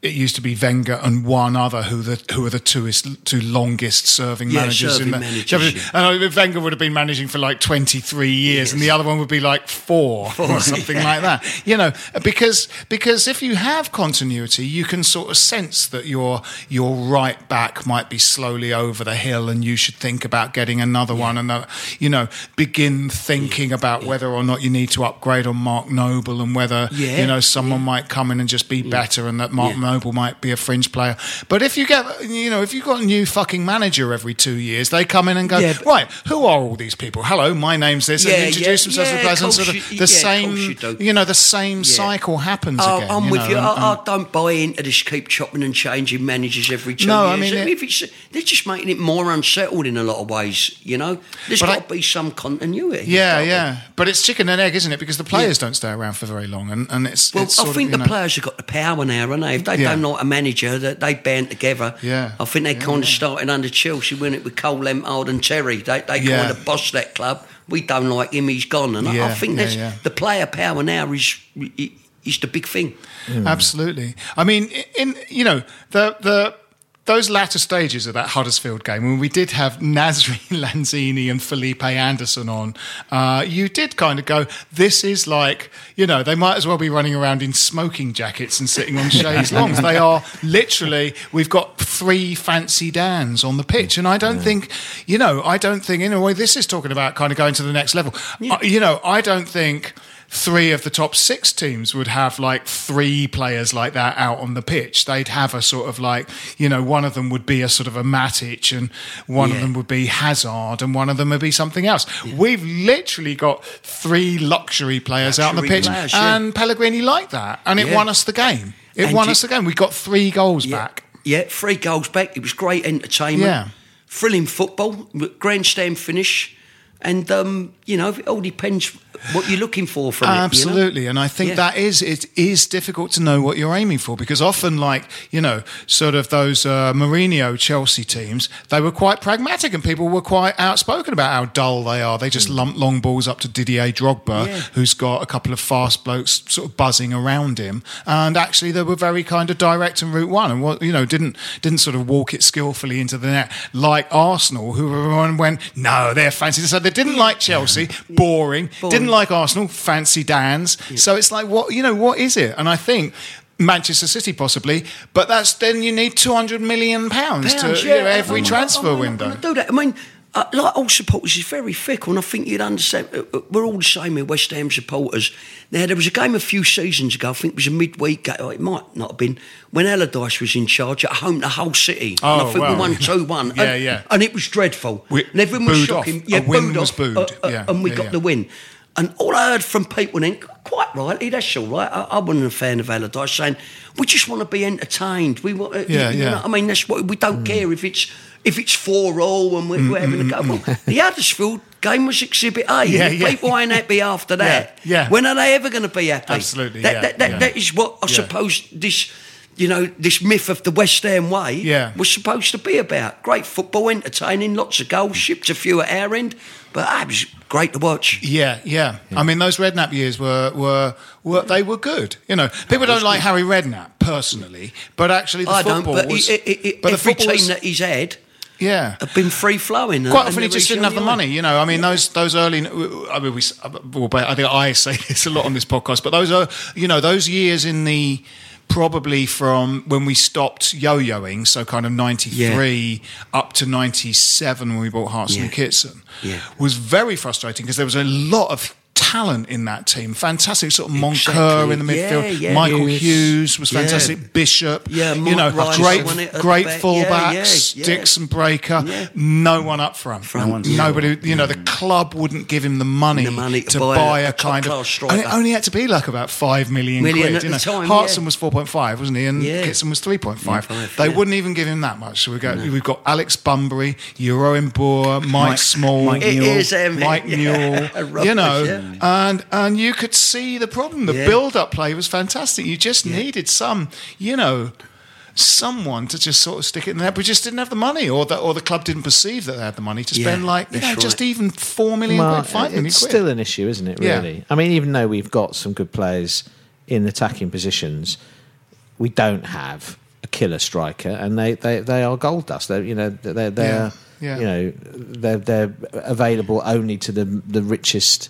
it used to be Wenger and one other who the who are the two is, two longest serving Yeah, managers in the managers, yeah. and uh, Wenger would have been managing for like 23 years and the other one would be like 4 or something like that. You know because because if you have continuity you can sort of sense that your your right back might be slowly over the hill and you should think about getting another one and uh, you know begin thinking about whether or not you need to upgrade on Mark Noble and whether Yeah, you know someone might come in and just be better and that Mark Noble might be a fringe player but if you get you know if you've got a new fucking manager every two years they come in and go Yeah, but- right who are all these people hello my name's this Yeah, and introduce yeah, themselves yeah, to the and sort of the yeah, same you you know the same cycle happens Oh, again I'm you with know, you. and- I, and- I don't buy into this keep chopping and changing managers every two No, years. I mean, it- they're just making it more unsettled in a lot of ways. You know, there's got to be some continuity. yeah, be. yeah, but it's chicken and egg, isn't it? Because the players don't stay around for very long, and, and it's. Well, it's I think of, the know- players have got the power now, haven't they? If they Yeah. don't like a manager, that they band together. Yeah. I think they Yeah, kind of started under Chelsea when it with Cole Lampard and Terry. They they kind of bossed that club. We don't like him. He's gone, and I- I think that's the player power now is is the big thing. Absolutely. I mean, in you know the the those latter stages of that Huddersfield game when we did have Nasri Lanzini and Felipe Anderson on, uh, you did kind of go, "This is like you know they might as well be running around in smoking jackets and sitting on chaise longs. they are literally. We've got three fancy Dans on the pitch, and I don't think you know. I don't think in a way this is talking about kind of going to the next level. Uh, you know, I don't think three of the top six teams would have like three players like that out on the pitch. They'd have a sort of like, you know, one of them would be a sort of a Matic and one of them would be Hazard and one of them would be something else. We've literally got three luxury players out on the pitch players, yeah. and Pellegrini liked that and it Yeah. won us the game. It And won you- us the game. We got three goals Yeah. back. Yeah, three goals back. It was great entertainment. Yeah. Thrilling football, grandstand finish. And, um, you know, it all depends what you're looking for from it. you know? Absolutely, and I think Yeah. that is it is difficult to know what you're aiming for because often, like you know, sort of those uh, Mourinho Chelsea teams, they were quite pragmatic and people were quite outspoken about how dull they are. They just lump long balls up to Didier Drogba, Yeah. who's got a couple of fast blokes sort of buzzing around him, and actually they were very kind of direct and route one, and what you know didn't didn't sort of walk it skillfully into the net like Arsenal, who everyone went no, they're fancy. So they didn't like Chelsea, boring. Boring. Didn't like Arsenal, fancy Dan's. So it's like, what you know, what is it? And I think Manchester City possibly, but that's then you need two hundred million pounds to Pounds, you know, every I'm transfer I'm window. do that. I mean, uh, like all supporters is very fickle, and I think you'd understand. uh, uh, We're all the same with West Ham supporters. Now, there was a game a few seasons ago. I think it was a midweek game. or It might not have been when Allardyce was in charge at home to Hull City. and Oh, I think well. we won two one. Yeah, and, yeah. And it was dreadful. We- and everyone was shocking. off. Yeah, A win booed was off, booed. uh, uh, Yeah, and we yeah, got yeah. the win. And all I heard from people then, quite rightly, that's all right. I, I wasn't a fan of Allardyce saying we just want to be entertained. We want, uh, Yeah, you yeah. know, I mean, that's what we don't mm. care if it's if it's four all and we're, we're having a mm, go. Mm, well, the Huddersfield game was Exhibit A. Yeah, yeah. People ain't happy after that. Yeah, yeah. When are they ever going to be happy? Absolutely, That, yeah, that, that, that is what I suppose this. You know, this myth of the West Ham way Yeah. was supposed to be about. Great football, entertaining, lots of goals, shipped a few at our end, but it was great to watch. Yeah, yeah, I mean, those Redknapp years were, were were they were good. You know, people don't like Harry Redknapp personally, but actually the I don't, football but was. it, it, it, but the every football team was- that he's had yeah, have been free flowing. Quite often he just didn't have the money, you know. I mean, those those early. Uh, I mean, we. Uh, well, I think I say this a lot on this podcast, but those are, you know, those years in the probably from when we stopped yo-yoing, so kind of '93 up to '97 when we bought Hartson and Kitson, Yeah. was very frustrating because there was a lot of talent in that team. Fantastic sort of Moncur Exactly. in the midfield. yeah. Michael Hughes. Hughes, was Yeah. fantastic. Bishop, Yeah, you know, Rice great, won it great back. Yeah, fullbacks. yeah, yeah. Dixon Breacker. Yeah. No one up front. Front, one's yeah. Nobody, you know, the club wouldn't give him the money, The money to to buy buy, a- a, a kind of. striker. And it only had to be like about five million, Million quid. at you the know, time, Hartson yeah. was four point five, wasn't he? And Yeah. Kitson was three point five. Five, They yeah. wouldn't even give him that much. So we got we've got Alex Bunbury, Jeroen Boere, Mike, Mike- Small, Mike It Newell. um, Mike yeah, Newell, you know, yeah. and and you could see the problem. The Yeah. build-up play was fantastic. You just needed some, you know, someone to just sort of stick it in there. We just didn't have the money, or the or the club didn't perceive that they had the money to spend Yeah, like you know that's just even four million Well, quid, five million it's quid. still an issue, isn't it? Yeah. Really. I mean, even though we've got some good players in attacking positions, we don't have a killer striker, and they, they, they are gold dust. They're you know they're they're Yeah, yeah. you know they're they're available only to the the richest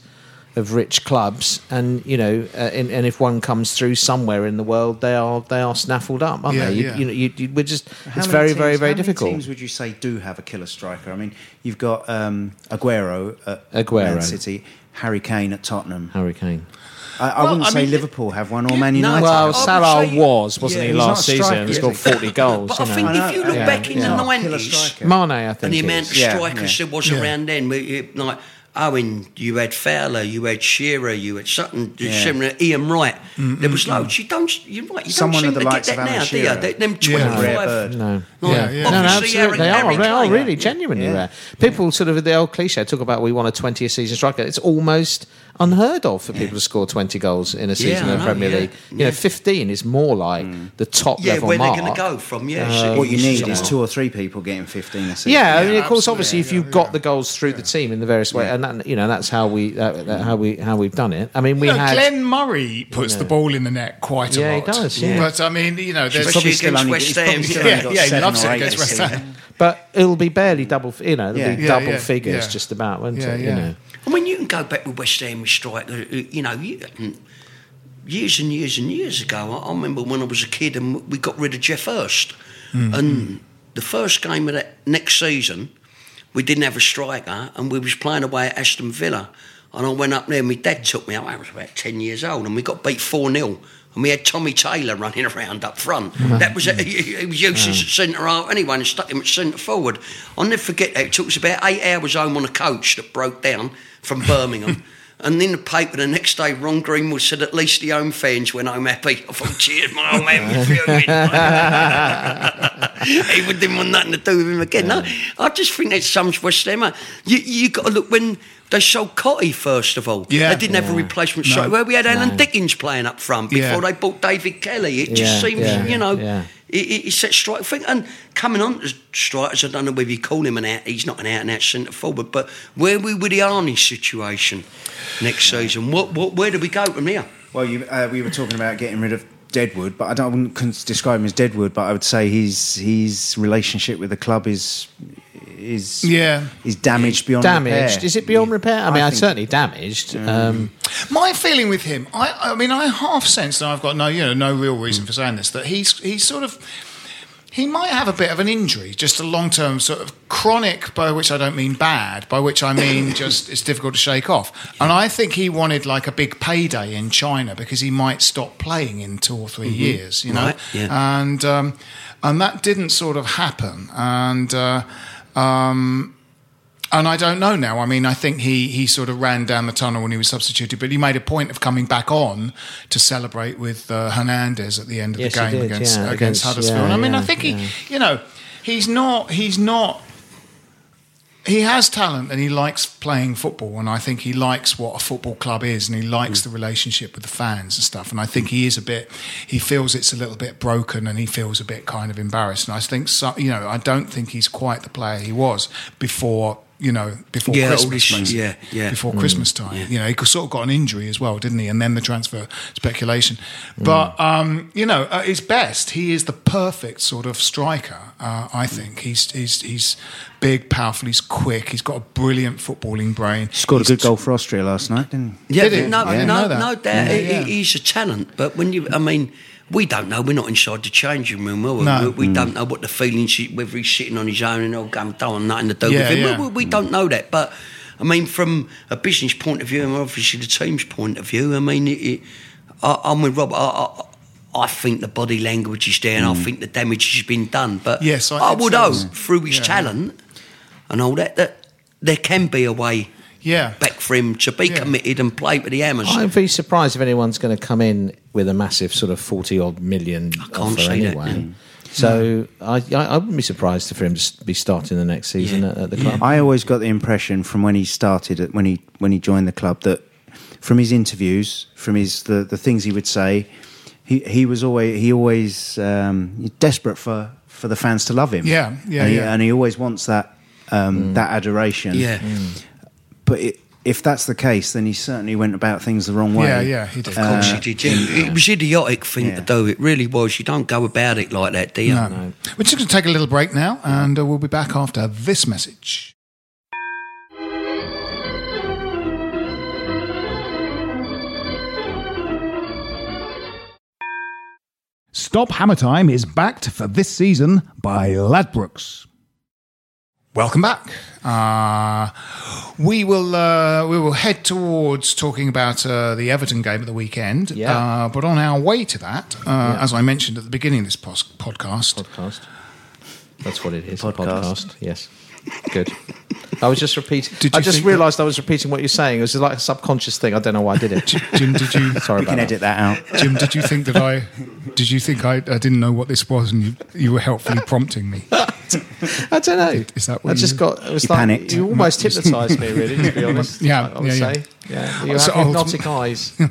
of rich clubs, and you know, uh, and, and if one comes through somewhere in the world, they are they are snaffled up, aren't Yeah, they? You, yeah. you know, you, you, we're just How it's very teams- very very how many difficult. teams would you say do have a killer striker? I mean, you've got um, Aguero at Aguero. Man City, Harry Kane at Tottenham. Harry Kane. I, I Well, wouldn't I say mean, Liverpool have one or yeah, Man no, United. Well, Salah was, wasn't yeah, he, last not season? He is scored he? 40 goals. But I you think if you look Yeah, back in the Not a killer nineties. Mane, I think. and the it amount of strikers yeah. there was Yeah. around then, like Oh, Owen, you had Fowler, you had Shearer, you had Sutton, Shearer, Ian Wright. There was loads. You don't, you're right. You Someone don't of seem the to likes get that Alan now, do you? They- Them Yeah. twenty-five. Rare bird. No, Like, yeah. no, no, absolutely. Aaron- they are. Harry They are really genuinely Yeah. rare. People sort of the old cliche talk about we want a 20 season striker. It's almost unheard of for people to score 20 goals in a season I in the know, Premier yeah. League. You Yeah. know, 15 is more like the top Yeah, level where they're mark. going to go from? Yeah, Uh, What you need it's- is two or three people getting 15 a season. Yeah, I mean, of course, absolutely. obviously, if you've got yeah. the goals through the team in the various ways, and that, you know that's how we that, that- how we how we've done it. I mean, we You know, had Glenn Murray puts the ball in the net quite a Yeah, he lot. does, yeah. But I mean, you know, there's Especially still only- West he's Ham. probably still Yeah, only got yeah, he loves it eight against West. Ham. but it'll be barely double. You know, it'll Yeah. be Yeah, double yeah, figures yeah. just about, won't Yeah, it? yeah. You know. I mean, you can go back with West Ham with striker. Uh, uh, You know, mm, years and years and years ago. I, remember when I was a kid and we got rid of Geoff Hurst, mm. and the first game of that next season, we didn't have a striker, and we was playing away at Aston Villa, and I went up there. and My dad took me up. I was about ten years old, and we got beat four 0 and we had Tommy Taylor running around up front. Mm. That was he, he was useless at centre half anyway, and stuck him at centre forward. I'll never forget that. It took us about eight hours home on a coach that broke down from Birmingham. And in the paper the next day, Ron Greenwood said at least the home fans went home happy. I thought, cheers, my old man was fuming. he would didn't want nothing to do with him again. No, I just think that's some West Ham. You you got to look when they sold Cottee first of all. Yeah. they didn't have a replacement No. Where we had Alan No. Dickens playing up front before Yeah. they bought David Kelly. It just seems, yeah, you know. It, it's that strike thing, and coming on to strikers, I don't know whether you call him an out. He's not an out and out centre forward, but where we with the Arnie situation next season? What, what, where do we go from here? Well, you, uh, we were talking about getting rid of Deadwood, but I don't I wouldn't describe him as Deadwood, but I would say his his relationship with the club is is Yeah. is damaged beyond Damaged? repair. Is it beyond repair? I mean, I, think- certainly damaged. Um, My feeling with him, I, I mean, I half sense, and I've got no, you know, no real reason for saying this, that he's he's sort of. He might have a bit of an injury, just a long term sort of chronic, by which I don't mean bad, by which I mean just it's difficult to shake off. And I think he wanted like a big payday in China because he might stop playing in two or 3 years, you know? Right, yeah. And, um, and that didn't sort of happen. And, uh, um, and I don't know now. I mean, I think he, he sort of ran down the tunnel when he was substituted, but he made a point of coming back on to celebrate with uh, Hernandez at the end of Yes, the game did, against, yeah, against against- Huddersfield. yeah, And I mean, I yeah, think he, you know, he's not he's not he has talent and he likes playing football and I think he likes what a football club is and he likes the relationship with the fans and stuff and I think he is a bit he feels it's a little bit broken and he feels a bit kind of embarrassed and I think so, you know I don't think he's quite the player he was before you know before Yeah, Christmas this- yeah, yeah. before Christmas time you know he sort of got an injury as well didn't he and then the transfer speculation but um, you know at his best he is the perfect sort of striker uh, I think he's he's he's big powerful he's quick he's got a brilliant footballing brain Scored a He's good goal for Austria last night, didn't he? Yeah, Did he? no, I didn't no, that. no doubt. Yeah, He- He's a talent, but when you, I mean, we don't know. We're not inside the changing room. Are we? No. we, we don't mm. know what the feelings, is, whether he's sitting on his own and all going, don't want nothing to do Yeah, with him. yeah. We, we don't know that, but. I mean, from a business point of view, and obviously the team's point of view, I mean, it, it, I, I'm with Rob. I, I, I think the body language is there, and I mm. think the damage has been done. But Yes, I- I, it's- would it's- hope through his yeah. talent and all that that there can be a way yeah back for him to be Yeah. committed and play for the Hammers. I'd be surprised if anyone's going to come in with a massive sort of forty odd million can't offer see that, anyway. yeah. So I, I, I wouldn't be surprised for him to be starting the next season Yeah. at, at the club. I always got the impression from when he started, when he when he joined the club, that from his interviews, from his the, the things he would say, he he was always he always um, desperate for for the fans to love him. Yeah, yeah, and he, yeah. and he always wants that um, that adoration. Yeah. but it if that's the case, then he certainly went about things the wrong way. Yeah, yeah, he did. Of course Uh, he did. Yeah. It was idiotic thing Yeah. to do. It really was. You don't go about it like that, do you? No. We're just going to take a little break now, and uh, we'll be back after this message. Stop Hammer Time is backed for this season by Ladbrokes. Welcome back. Uh, we will uh, we will head towards talking about uh, the Everton game at the weekend. Yeah. Uh, but on our way to that, uh, as I mentioned at the beginning of this pos- podcast, Podcast. That's what it is. Podcast. A podcast. Yes. Good. I was just repeating. Did I just realised I was repeating what you're saying. It was like a subconscious thing. I don't know why I did it. Jim, did you? Sorry We about can that. edit that out. Jim, did you think that I? Did you think I, I didn't know what this was, and you, you were helpfully prompting me? I don't know. Is that what I just you- got? It was You like panicked. you almost hypnotised me. Really, to be honest. Yeah, I would yeah, yeah. say. Yeah, you So have hypnotic eyes.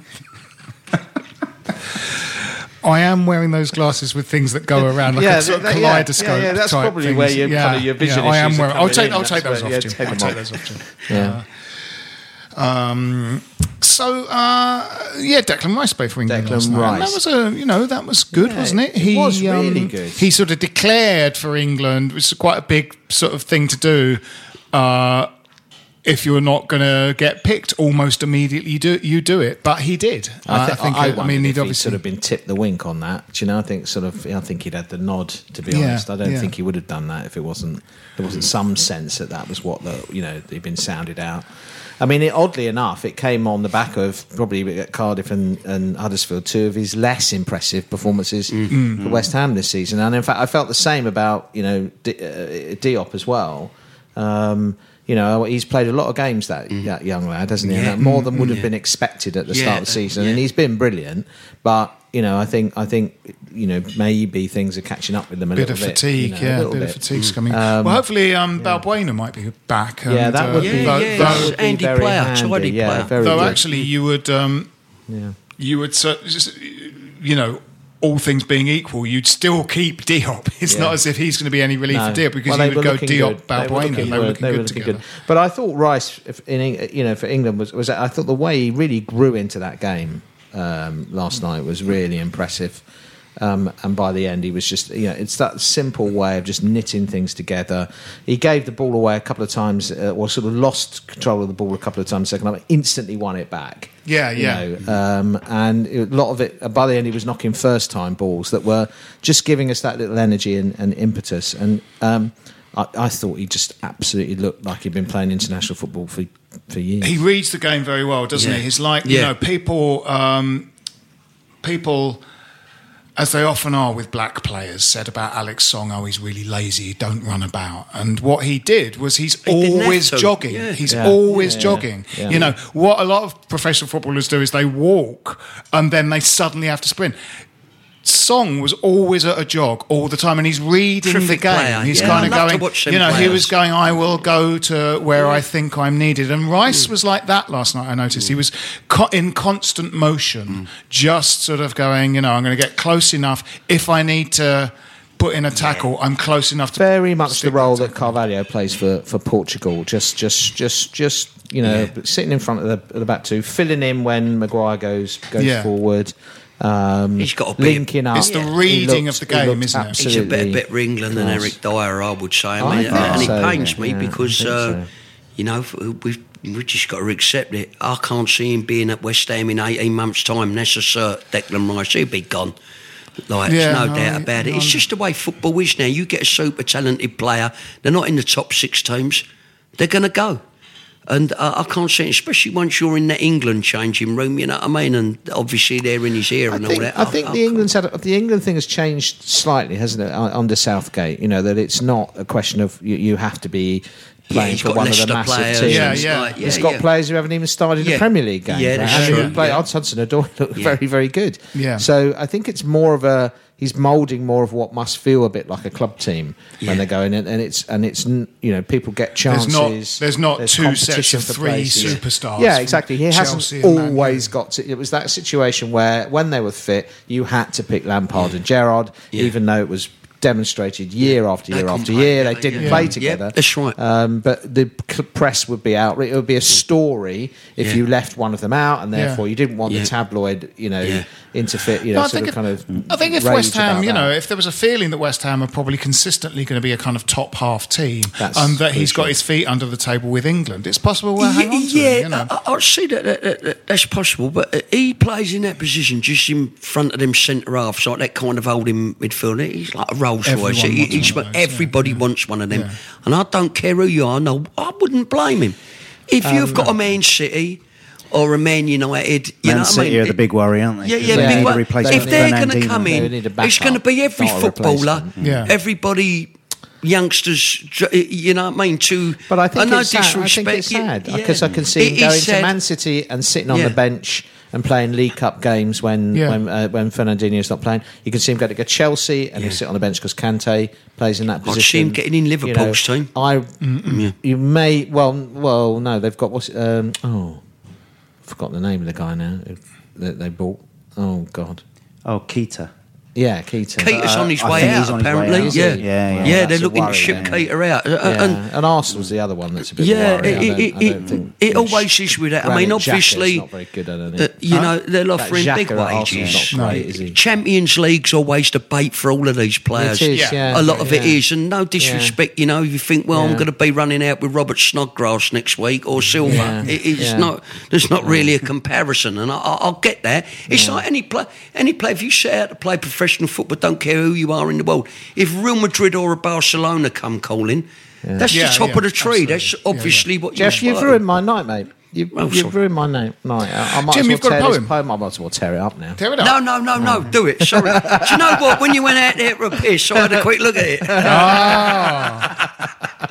I am wearing those glasses with things that go around like Yeah, a sort of that- yeah, kaleidoscope. yeah, yeah, that's probably things. where your- kind of your vision yeah, I am wearing. I'll take. in. I'll take those where- off, yeah, Jim. I'll take those off, Jim. Yeah. Um, so uh, yeah, Declan Rice played for England. Declan last night. And Rice. that was a you know that was good, Yeah, wasn't it? it was really good. He sort of declared for England, which is quite a big sort of thing to do. Uh, if you're not going to get picked almost immediately, you do you do it. But he did. I, th- I, I wondered mean, he'd he'd obviously sort of been tipped the wink on that. Do you know? I think sort of. I think he'd had the nod. To be Yeah, honest, I don't yeah. think he would have done that if it wasn't. There wasn't some sense that that was what the you know he'd been sounded out. I mean, it, oddly enough, it came on the back of probably at Cardiff and, and Huddersfield, two of his less impressive performances for West Ham this season. And in fact, I felt the same about you know D- uh, Diop as well. Um, you know, he's played a lot of games that, that young lad, hasn't he? Yeah. And more than would have Yeah. been expected at the Yeah, start of the season, yeah. and he's been brilliant. But you know, I think I think you know maybe things are catching up with them a bit little of bit. fatigue, you know, yeah, a little bit, of bit. fatigue's coming. Um, well, hopefully, um, Balbuena might be back. Yeah, and, that uh, would be Yeah, though, yeah, though- would be Andy very player, handy, yeah, player. very though good. actually you would um, Yeah. you would you know all things being equal you'd still keep Diop it's Yeah. not as if he's going to be any relief No. for Diop because Well, they you would go Diop good. They were Balbuena looking- they were looking they good were looking together But I thought Rice, if in you know, for England was was I thought the way he really grew into that game um, last night was really impressive. Um, and by the end, he was just, you know, it's that simple way of just knitting things together. He gave the ball away a couple of times, uh, or sort of lost control of the ball a couple of times, second half, instantly won it back. Yeah, you yeah. know, um, and a lot of it, by the end, he was knocking first time balls that were just giving us that little energy and, and impetus. And um, I, I thought he just absolutely looked like he'd been playing international football for, for years. he reads the game very well doesn't Yeah. he he's like you know people um, people as they often are with black players, said about Alex Song, oh, he's really lazy, he don't run about. And what he did was he's didn't always jogging. Yeah. He's Yeah. always Yeah, yeah, jogging. yeah. You know, what a lot of professional footballers do is they walk and then they suddenly have to sprint. Song was always at a jog all the time, and he's reading the game. player. He's Yeah, kind I of going, you know, he was going, I will go to where I think I'm needed. And Rice was like that last night, I noticed. He was co- in constant motion, just sort of going, you know, I'm going to get close enough. If I need to put in a tackle, I'm close enough to. very much the role that that Carvalho plays for, for Portugal. Just, just, just, just you know, sitting in front of the, of the back two, filling in when Maguire goes goes Yeah. forward. Um, He's got to be- linking up. It's the reading looked- of the game, looked isn't it? He's a better absolutely bet for England than. Eric Dier, I would say. I I mean, think and it so, pains me yeah, because, think uh, so. you know, we've we've just got to accept it. I can't see him being at West Ham in 18 months' time. That's a cert. Declan Rice, he'll be gone. Like, Yeah, there's no, no, doubt about it. no. It's just the way football is now. You get a super talented player, they're not in the top six teams, they're going to go. And uh, I can't see it, especially once you're in that England changing room, you know what I mean? And obviously they're in his ear I and think, all that. I think the England's had, the England thing has changed slightly, hasn't it, under Southgate? You know that it's not a question of you, you have to be playing he's for got one of the massive players teams. Yeah, and yeah. like- He's got yeah. players who haven't even started a Premier League game. Yeah, that's and true. he played Yeah. Hudson Odoi looked Yeah. very, very good. Yeah. So I think it's more of a he's moulding more of what must feel a bit like a club team Yeah. when they're going in, and it's and it's you know people get There's chances. not- there's not two sets of three places. superstars Yeah, exactly. He Chelsea hasn't always got to. It was that situation where when they were fit, you had to pick Lampard and Gerrard, Yeah. even though it was demonstrated year after year after year. yeah, They didn't yeah. play Yeah, together. that's right. Um, but the press would be out. It would be a story if Yeah. you left one of them out, and Yeah. therefore you didn't want Yeah. the tabloid, you know, Yeah. interfere. You know, No, I sort think of kind if, of. I think if West Ham, you know, that. if there was a feeling that West Ham are probably consistently going to be a kind of top half team, That's and that he's got crucial. his feet under the table with England, it's possible we'll hang on to yeah, him. You know? I, I see that, that, that, that- that's possible, but uh, he plays in that position just in front of them centre halves, like that kind of holding midfielder. He's like a Rolls Royce. One everybody yeah, yeah. wants one of them, Yeah. and I don't care who you are. No, I wouldn't blame him. If Um, you've got a Man City or a Man United, you Man know City I mean? are the big worry, aren't they? Yeah, yeah, they big. If they're going to come in, it's going to be every footballer. Yeah. everybody, youngsters. You know what I mean? To But I think no it's sad. I think it's yeah, sad yeah. because I can see It him going sad. to Man City and sitting on Yeah. the bench and playing League Cup games when Yeah. when uh, when Fernandinho's not playing. You can see him go to go Chelsea and he'll sit on the bench because Kante plays in that position. I'd position. see him getting in Liverpool's team. I you may well well no they've got what's um, oh I forgot the name of the guy now that they bought. Oh God. Oh, Keita. Yeah, Keaton. Keita's on his I way think out, he's on his way apparently. out. Yeah. Is he? Yeah, yeah. yeah, they're that's a looking to worry, ship yeah. Keita out. Uh, Yeah. And And, Arsenal's the other one that's a bit yeah, worrying. I it, don't- I don't think it always is with that. I mean, Granit Xhaka's obviously, not very good at uh, it. you know, they're offering That big at Arsenal's wages. not great, is he? Champions League's always the bait for all of these players. It is, Yeah. yeah. A lot of it yeah. is, and no disrespect, you know, if you think, well, I'm Yeah. going to be running out with Robert Snodgrass next week or Silva. Yeah. it, it's Yeah. not. There's not really a comparison, and I, I, I'll get that. It's like any play, any play. If you set out to play professional football, don't care who you are in the world. If Real Madrid or a Barcelona come calling, that's Yeah, the top yeah, of the tree. absolutely. That's Yeah, yeah. obviously what Jeff, you you've ruined my night, mate. You've, Oh, you've ruined my night. night. I, I might Jim, as well you've got a tear poem. This poem. I might as well tear it up now. Tear it up. No, no, no, no. Do it. Sorry. Do you know what? When you went out there for a piss, I had a quick look at it. Ah.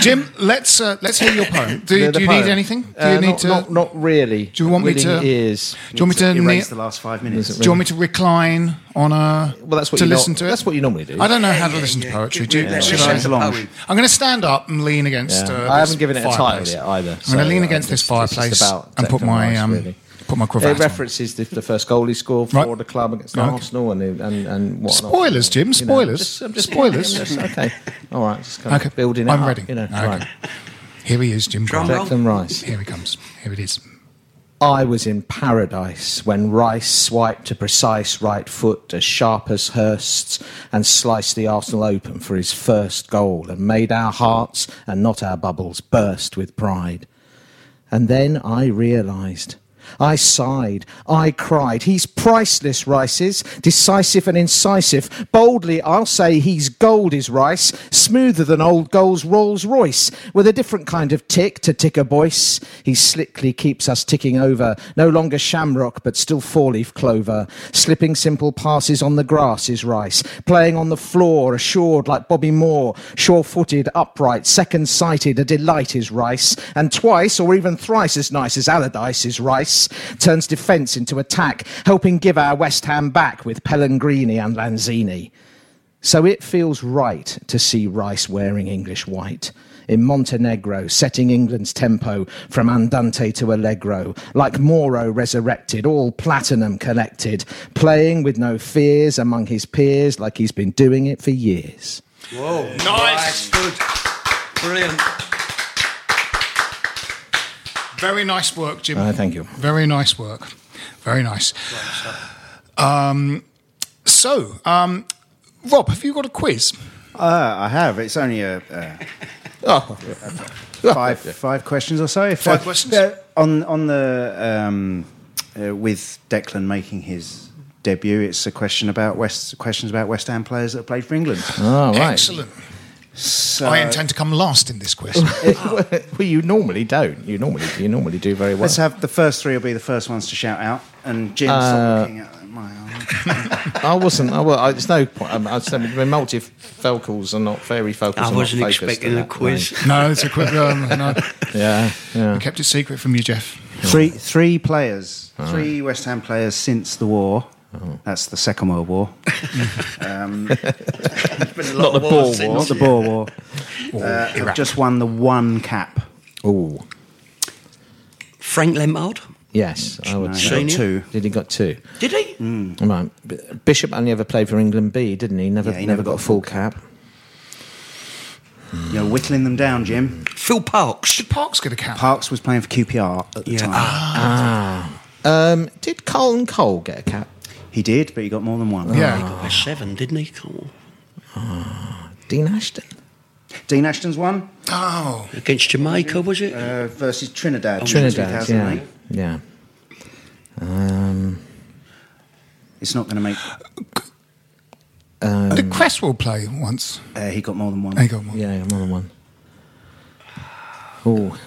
Jim, let's uh, let's hear your poem. Do, The- do you poem. need anything? Do Uh, you need not, to? Not, not really. Do you want me Willing to- Ears. do you want me to? erase kneel- the last five minutes? do you want me to recline on a? Well, that's what to you listen nor- to it. That's what you normally do. I don't know how to listen to poetry. Do you, Yeah, should listen I? I'm going to stand up and lean against. Yeah. Uh, I haven't given it a title yet either. I'm going to lean uh, against this it's- it's just fireplace and put my um, really. Put my It cravat on. references the, the first goal he scored for Right. the club against Okay. Arsenal and and and whatnot. Spoilers, Jim, You know, spoilers. just- I'm just- Spoilers. Just- okay. All right. Just kind of Okay, building it I'm up, ready. You know. Okay. Right. Here he is, Jim. Drum Grant. roll. Declan Rice. Here he comes. Here it is. I was in paradise when Rice swiped a precise right foot as sharp as Hurst's and sliced the Arsenal open for his first goal and made our hearts and not our bubbles burst with pride. And then I realised. I sighed. I cried. He's priceless, Rice is. Decisive and incisive. Boldly, I'll say he's gold, is Rice. Smoother than old gold's Rolls Royce. With a different kind of tick to tick a voice. He slickly keeps us ticking over. No longer shamrock, but still four leaf clover. Slipping simple passes on the grass is Rice. Playing on the floor, assured like Bobby Moore. Sure footed, upright, second sighted. A delight is Rice. And twice, or even thrice as nice as Allardyce is Rice. Turns defence into attack, helping give our West Ham back with Pellegrini and Lanzini. So it feels right to see Rice wearing English white. In Montenegro, setting England's tempo from Andante to Allegro, like Moro resurrected, all platinum collected, playing with no fears among his peers like he's been doing it for years. Whoa. Nice. Good. Brilliant. Very nice work, Jim. Uh, thank you. Very nice work. Very nice. Um, so, um, Rob, have you got a quiz? Uh, I have. It's only a uh, five five questions or so. If Five questions? yeah, on on the um, uh, with Declan making his debut. It's a question about West questions about West Ham players that have played for England. Oh, right. Excellent. So, I intend to come last in this quiz. well, you normally don't. You normally you normally do very well. let's have the first three will be the first ones to shout out. And Jim, Uh, looking at my arm. I wasn't. I, well, I, there's no point. I'm, I said the multifocals are not very focused. I are wasn't focused expecting a quiz. way. no, it's a quick. Um, no. Yeah, yeah. We kept it secret from you, Jeff. Three three players, three West Ham players since the war. That's the Second World War. um, Not the ball war. not the Boer War. Uh, have just won the one cap. Oh, Frank Lampard. yeah. Yes, I would No, say. he got two. Did he got two? Did he? Right. B- Bishop only ever played for England B, didn't he? Never, Yeah, he never, never got, got a full cap. You're whittling them down, Jim. Phil Parkes. Did Parkes get a cap? Parkes was playing for QPR at the Yeah. time. Ah. Um, did Carlton Cole get a cap? He did, but he got more than one. yeah. He got seven, didn't he? Come on. Dean Ashton. Dean Ashton's one Oh. Against Jamaica, was it? uh, versus Trinidad. Trinidad, yeah. Yeah. Um, It's not going to make. Did Cresswell play once? Uh, he got more than one. There got more. One. yeah, another one. Oh,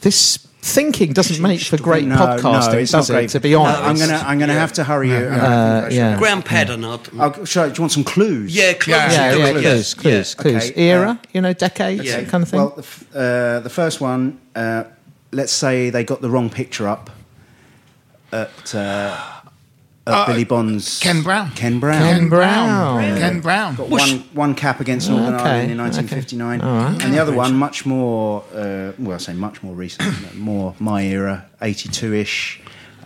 this thinking doesn't make for great No, podcasting, no, it's does not it? great. To be No, honest, I'm gonna, I'm gonna have to hurry you. Uh, yeah. Ground pattern. I'd- Oh, shall I- do you want some clues? Yeah, close. Yeah, yeah, to yeah, it, clues, clues, Yeah. clues. Okay, Era, uh, you know, decades, Yeah. that kind of thing. Well, the, f- uh, the first one, uh, let's say they got the wrong picture up at, uh, at Billy Bonds. Ken Brown. Ken Brown. Ken Brown. Ken Brown. Got one, one cap against Northern Okay, Ireland in okay. 1959. And the other one, much more, uh, well, I say much more recent, more my era, 82 ish.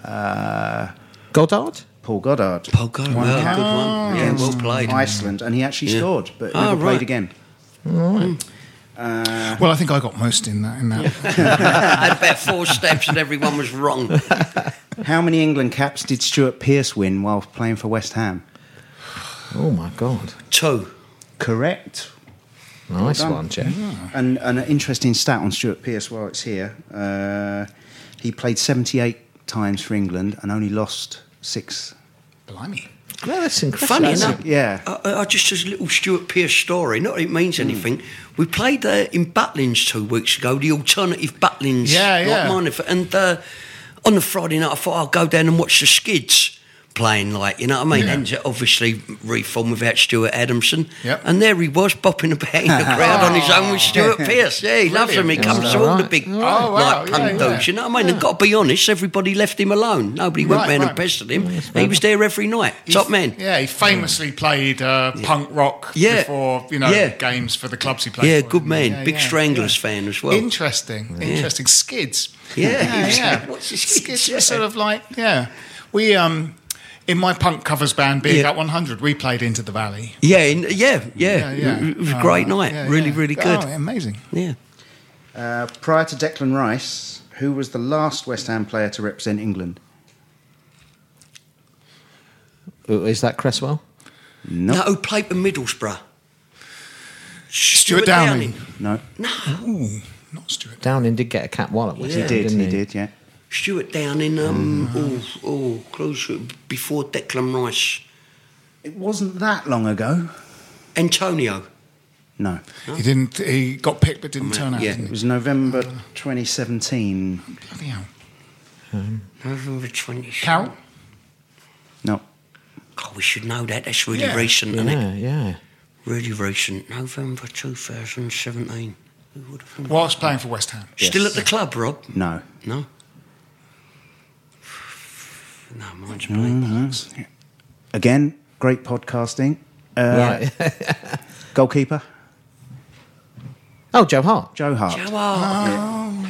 Uh, Goddard. Paul Goddard. Paul Goddard, One well, cap good one. Yeah, well played. Iceland, and he actually Yeah. scored, but Oh, never right. played again. Well, I think I got most in that. In that. I had about four steps and everyone was wrong. How many England caps did Stuart Pearce win while playing for West Ham? Oh my God! Two. Correct. Nice done. one, Jeff. And, and an interesting stat on Stuart Pearce while it's here. Uh, he played 78 times for England and only lost six. Blimey. Yeah, that's incredible. Funny That's enough, Yeah. I, I just as a little Stuart Pearce story. Not that it means anything. We played uh, in Butlins two weeks ago. The alternative Butlins, Yeah, yeah. Like mine, and uh, on the Friday night, I thought I'll go down and watch the Skids playing. Like you know what I mean? Yeah. And obviously reformed without Stuart Adamson. Yep. And there he was bopping about in the crowd on his own with Stuart Pearce. Yeah, he loves him. He comes Oh, to all the big Oh, wow. like punk yeah. dudes. You know what I mean? And got to be honest, everybody left him alone. Nobody went Right, round right. and pestered him. he was there every night. Top man. Yeah, he famously played uh, punk rock before you know games for the clubs he played. Yeah, for. good man. Big Stranglers fan as well. Interesting, interesting. Skids. Yeah. yeah, yeah. What's the Skids? Skids Yeah. sort of like yeah. We um in my punk covers band, Big Yeah. Up 100, we played Into the Valley. Yeah, in, yeah, yeah, Yeah, yeah. It was a Oh, great right. night. Yeah, really, yeah. really good. Oh, amazing. Yeah. Uh, prior to Declan Rice, who was the last West Ham player to represent England? Oh, Is that Cresswell? No. No, who played for Middlesbrough? Stewart Downing. No. Ooh, not Stewart. Downing did get a cap while at West Yeah. He did, didn't he did, yeah. Stewart Downing, um, oh, oh, close before Declan Rice. It wasn't that long ago. Antonio. No. He didn't. He got picked, but didn't turn out. Yeah. didn't It was November 2017. Bloody hell. November 20. Carroll. No. Oh, we should know that. That's really Yeah. recent, isn't Yeah, it? yeah. Really recent. November 2017. Who would have thought? Whilst playing for West Ham. Still at the club, Rob? No. No. No, mine's blank. Again, great podcasting. Uh, Right. Goalkeeper, oh, Joe Hart. Joe Hart. Joe Hart.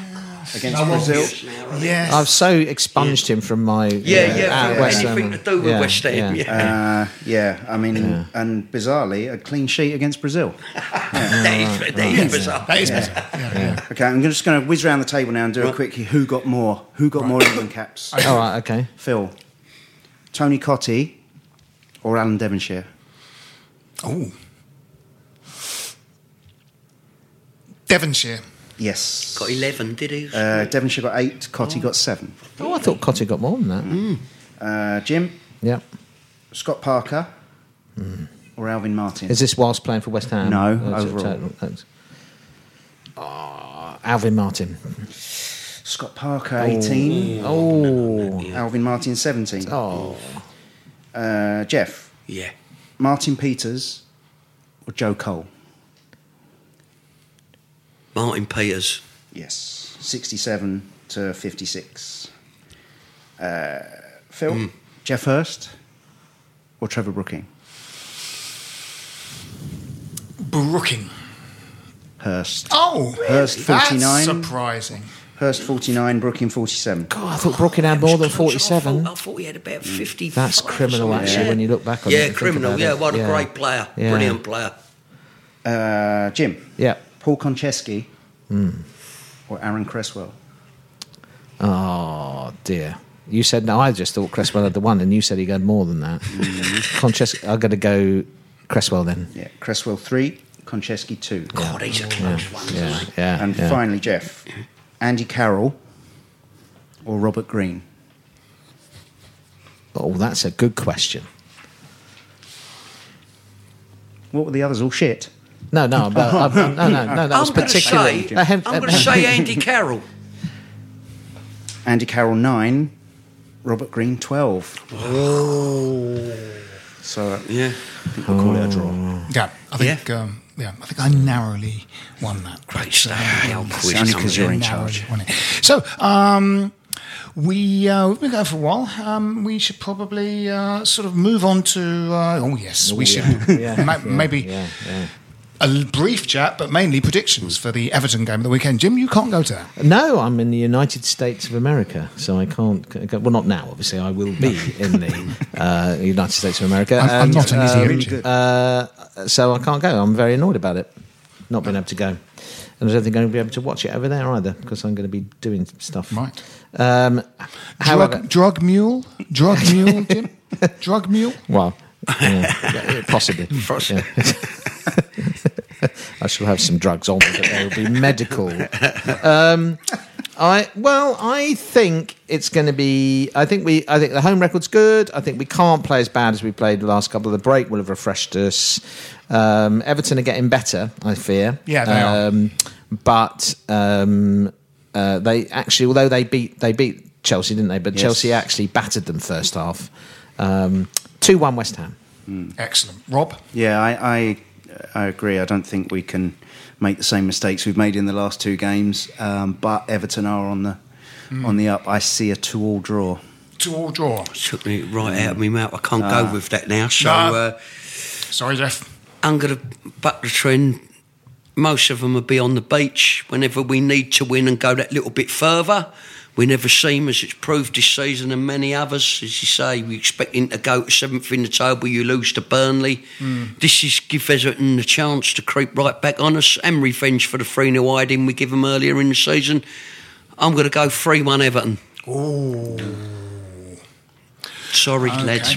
Against Brazil. Yes. I've so expunged him from my Yeah, uh, yeah, at West anything Ham. to do with Yeah, West Ham, yeah. Uh, yeah, I mean, and bizarrely, a clean sheet against Brazil. that is, that is bizarre. That is bizarre. Yeah, yeah. Okay, I'm just going to whiz around the table now and do a quick who got more. Who got more England caps? All right, okay. Phil, Tony Cottee, or Alan Devonshire? Oh. Devonshire. Yes. Got 11, did he? Uh, Devonshire got eight, Cottee got seven. Oh, I thought Cotter got more than that. Mm. Uh, Jim, Yeah. Scott Parker, or Alvin Martin? Is this whilst playing for West Ham? No, That's a overall. total- that's- Ah, Alvin Martin. Scott Parker, 18. Oh. Alvin Martin, 17. Oh. Uh, Jeff, yeah. Martin Peters, or Joe Cole? Martin Peters. Yes, 67 to 56. Uh, Phil, Geoff Hurst, or Trevor Brooking? Brooking. Hurst. Oh, Hurst, That's 49. surprising. Hurst 49, Brooking 47. God, I thought Brooking had more than 47. I thought he had about 50. That's criminal, actually, when you look back on it. Yeah, criminal. Yeah, what a Yeah. great player. Yeah. Brilliant player. Uh, Jim. Yeah. Paul Konchesky Hmm. or Aaron Cresswell. Oh, dear. You said no. I just thought Cresswell had the one, and you said he had more than that. Conches- I'm going to go Cresswell then. Yeah, Cresswell 3, Konchesky 2. God, he's a close one. Yeah, yeah. And yeah. finally, Jeff, Andy Carroll or Robert Green. Oh, that's a good question. What were the others? All shit. No, no, but uh, no, no, no. That was I'm going to particularly. say, Uh, I'm going uh, to say Andy Carroll. Andy Carroll 9, Robert Green 12. Oh. So uh, Yeah. I think we'll call it a draw. Yeah, I think. Yeah. Um, yeah, I think I narrowly won that. Great stuff. The old quiz. you're in charge. So, um, we uh, we've been going for a while. Um, we should probably uh, sort of move on to. Uh, oh yes, we should Yeah, ma- yeah, maybe yeah, yeah. A brief chat, but mainly predictions for the Everton game of the weekend. Jim, you can't go to that. No, I'm in the United States of America, so I can't. Go, well, not now. Obviously, I will be in the uh, United States of America. I'm- I'm not an easy um, uh, so I can't go. I'm very annoyed about it, not being able to go. And I don't think I'm going to be able to watch it over there either because I'm going to be doing stuff. Right. Um, however, Drug, drug mule, drug mule, Jim, drug mule. well, yeah, possibly. Yeah. I shall have some drugs on me, but they will be medical. Um, I well, I think it's going to be. I think we. I think the home record's good. I think we can't play as bad as we played the last couple. of The break will have refreshed us. Um, Everton are getting better. I fear. Yeah, they are. um, But um, uh, they actually, although they beat they beat Chelsea, didn't they? But Yes. Chelsea actually battered them first half. Um, Two one West Ham. Excellent, Rob. Yeah, I, I I agree. I don't think we can make the same mistakes we've made in the last two games. Um, but Everton are on the on the up. I see a two-all draw. Two all draw. Took me right out of my mouth. I can't go with that now. So No. uh, Sorry, Jeff. I'm going to buck the trend. Most of them will be on the beach whenever we need to win and go that little bit further. We never seem, as it's proved this season, and many others, as you say, we expecting to go to seventh in the table. You lose to Burnley. Hmm. This is give Everton the chance to creep right back on us and revenge for the 3 0 hiding we give them earlier in the season. I'm going to go 3 1 Everton. Oh, Sorry, lads.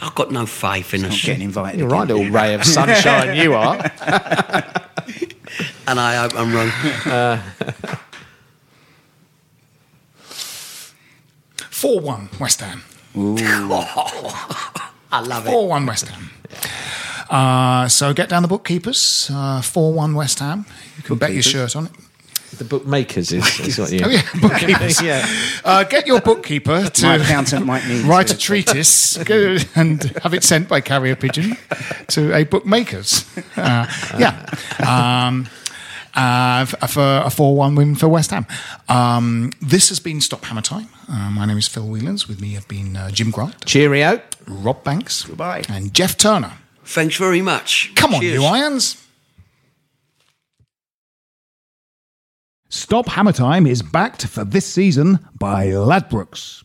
I've got no faith in I'm us. getting invited. You're again. right, little ray of sunshine. you are. And I hope I'm wrong. four one West Ham. I love it. Four one West Ham. Uh, so get down the bookkeepers. Uh, Four one West Ham. You can bet your shirt on it. The bookmakers is, is what you. Oh yeah, bookkeepers. yeah. Uh, get your bookkeeper to My accountant might need write to- a treatise go and have it sent by carrier pigeon to a bookmakers. Uh, yeah. Um, uh, for a 4 1 win for West Ham. Um, this has been Stop Hammer Time. Uh, my name is Phil Whelans. With me have been uh, Jim Grant, Cheerio. Rob Banks, Goodbye. and Jeff Turner. Thanks very much. Come on, Cheers. you irons. Stop Hammer Time is backed for this season by Ladbrokes.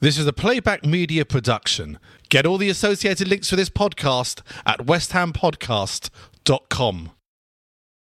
This is a playback media production. Get all the associated links for this podcast at westhampodcast.com.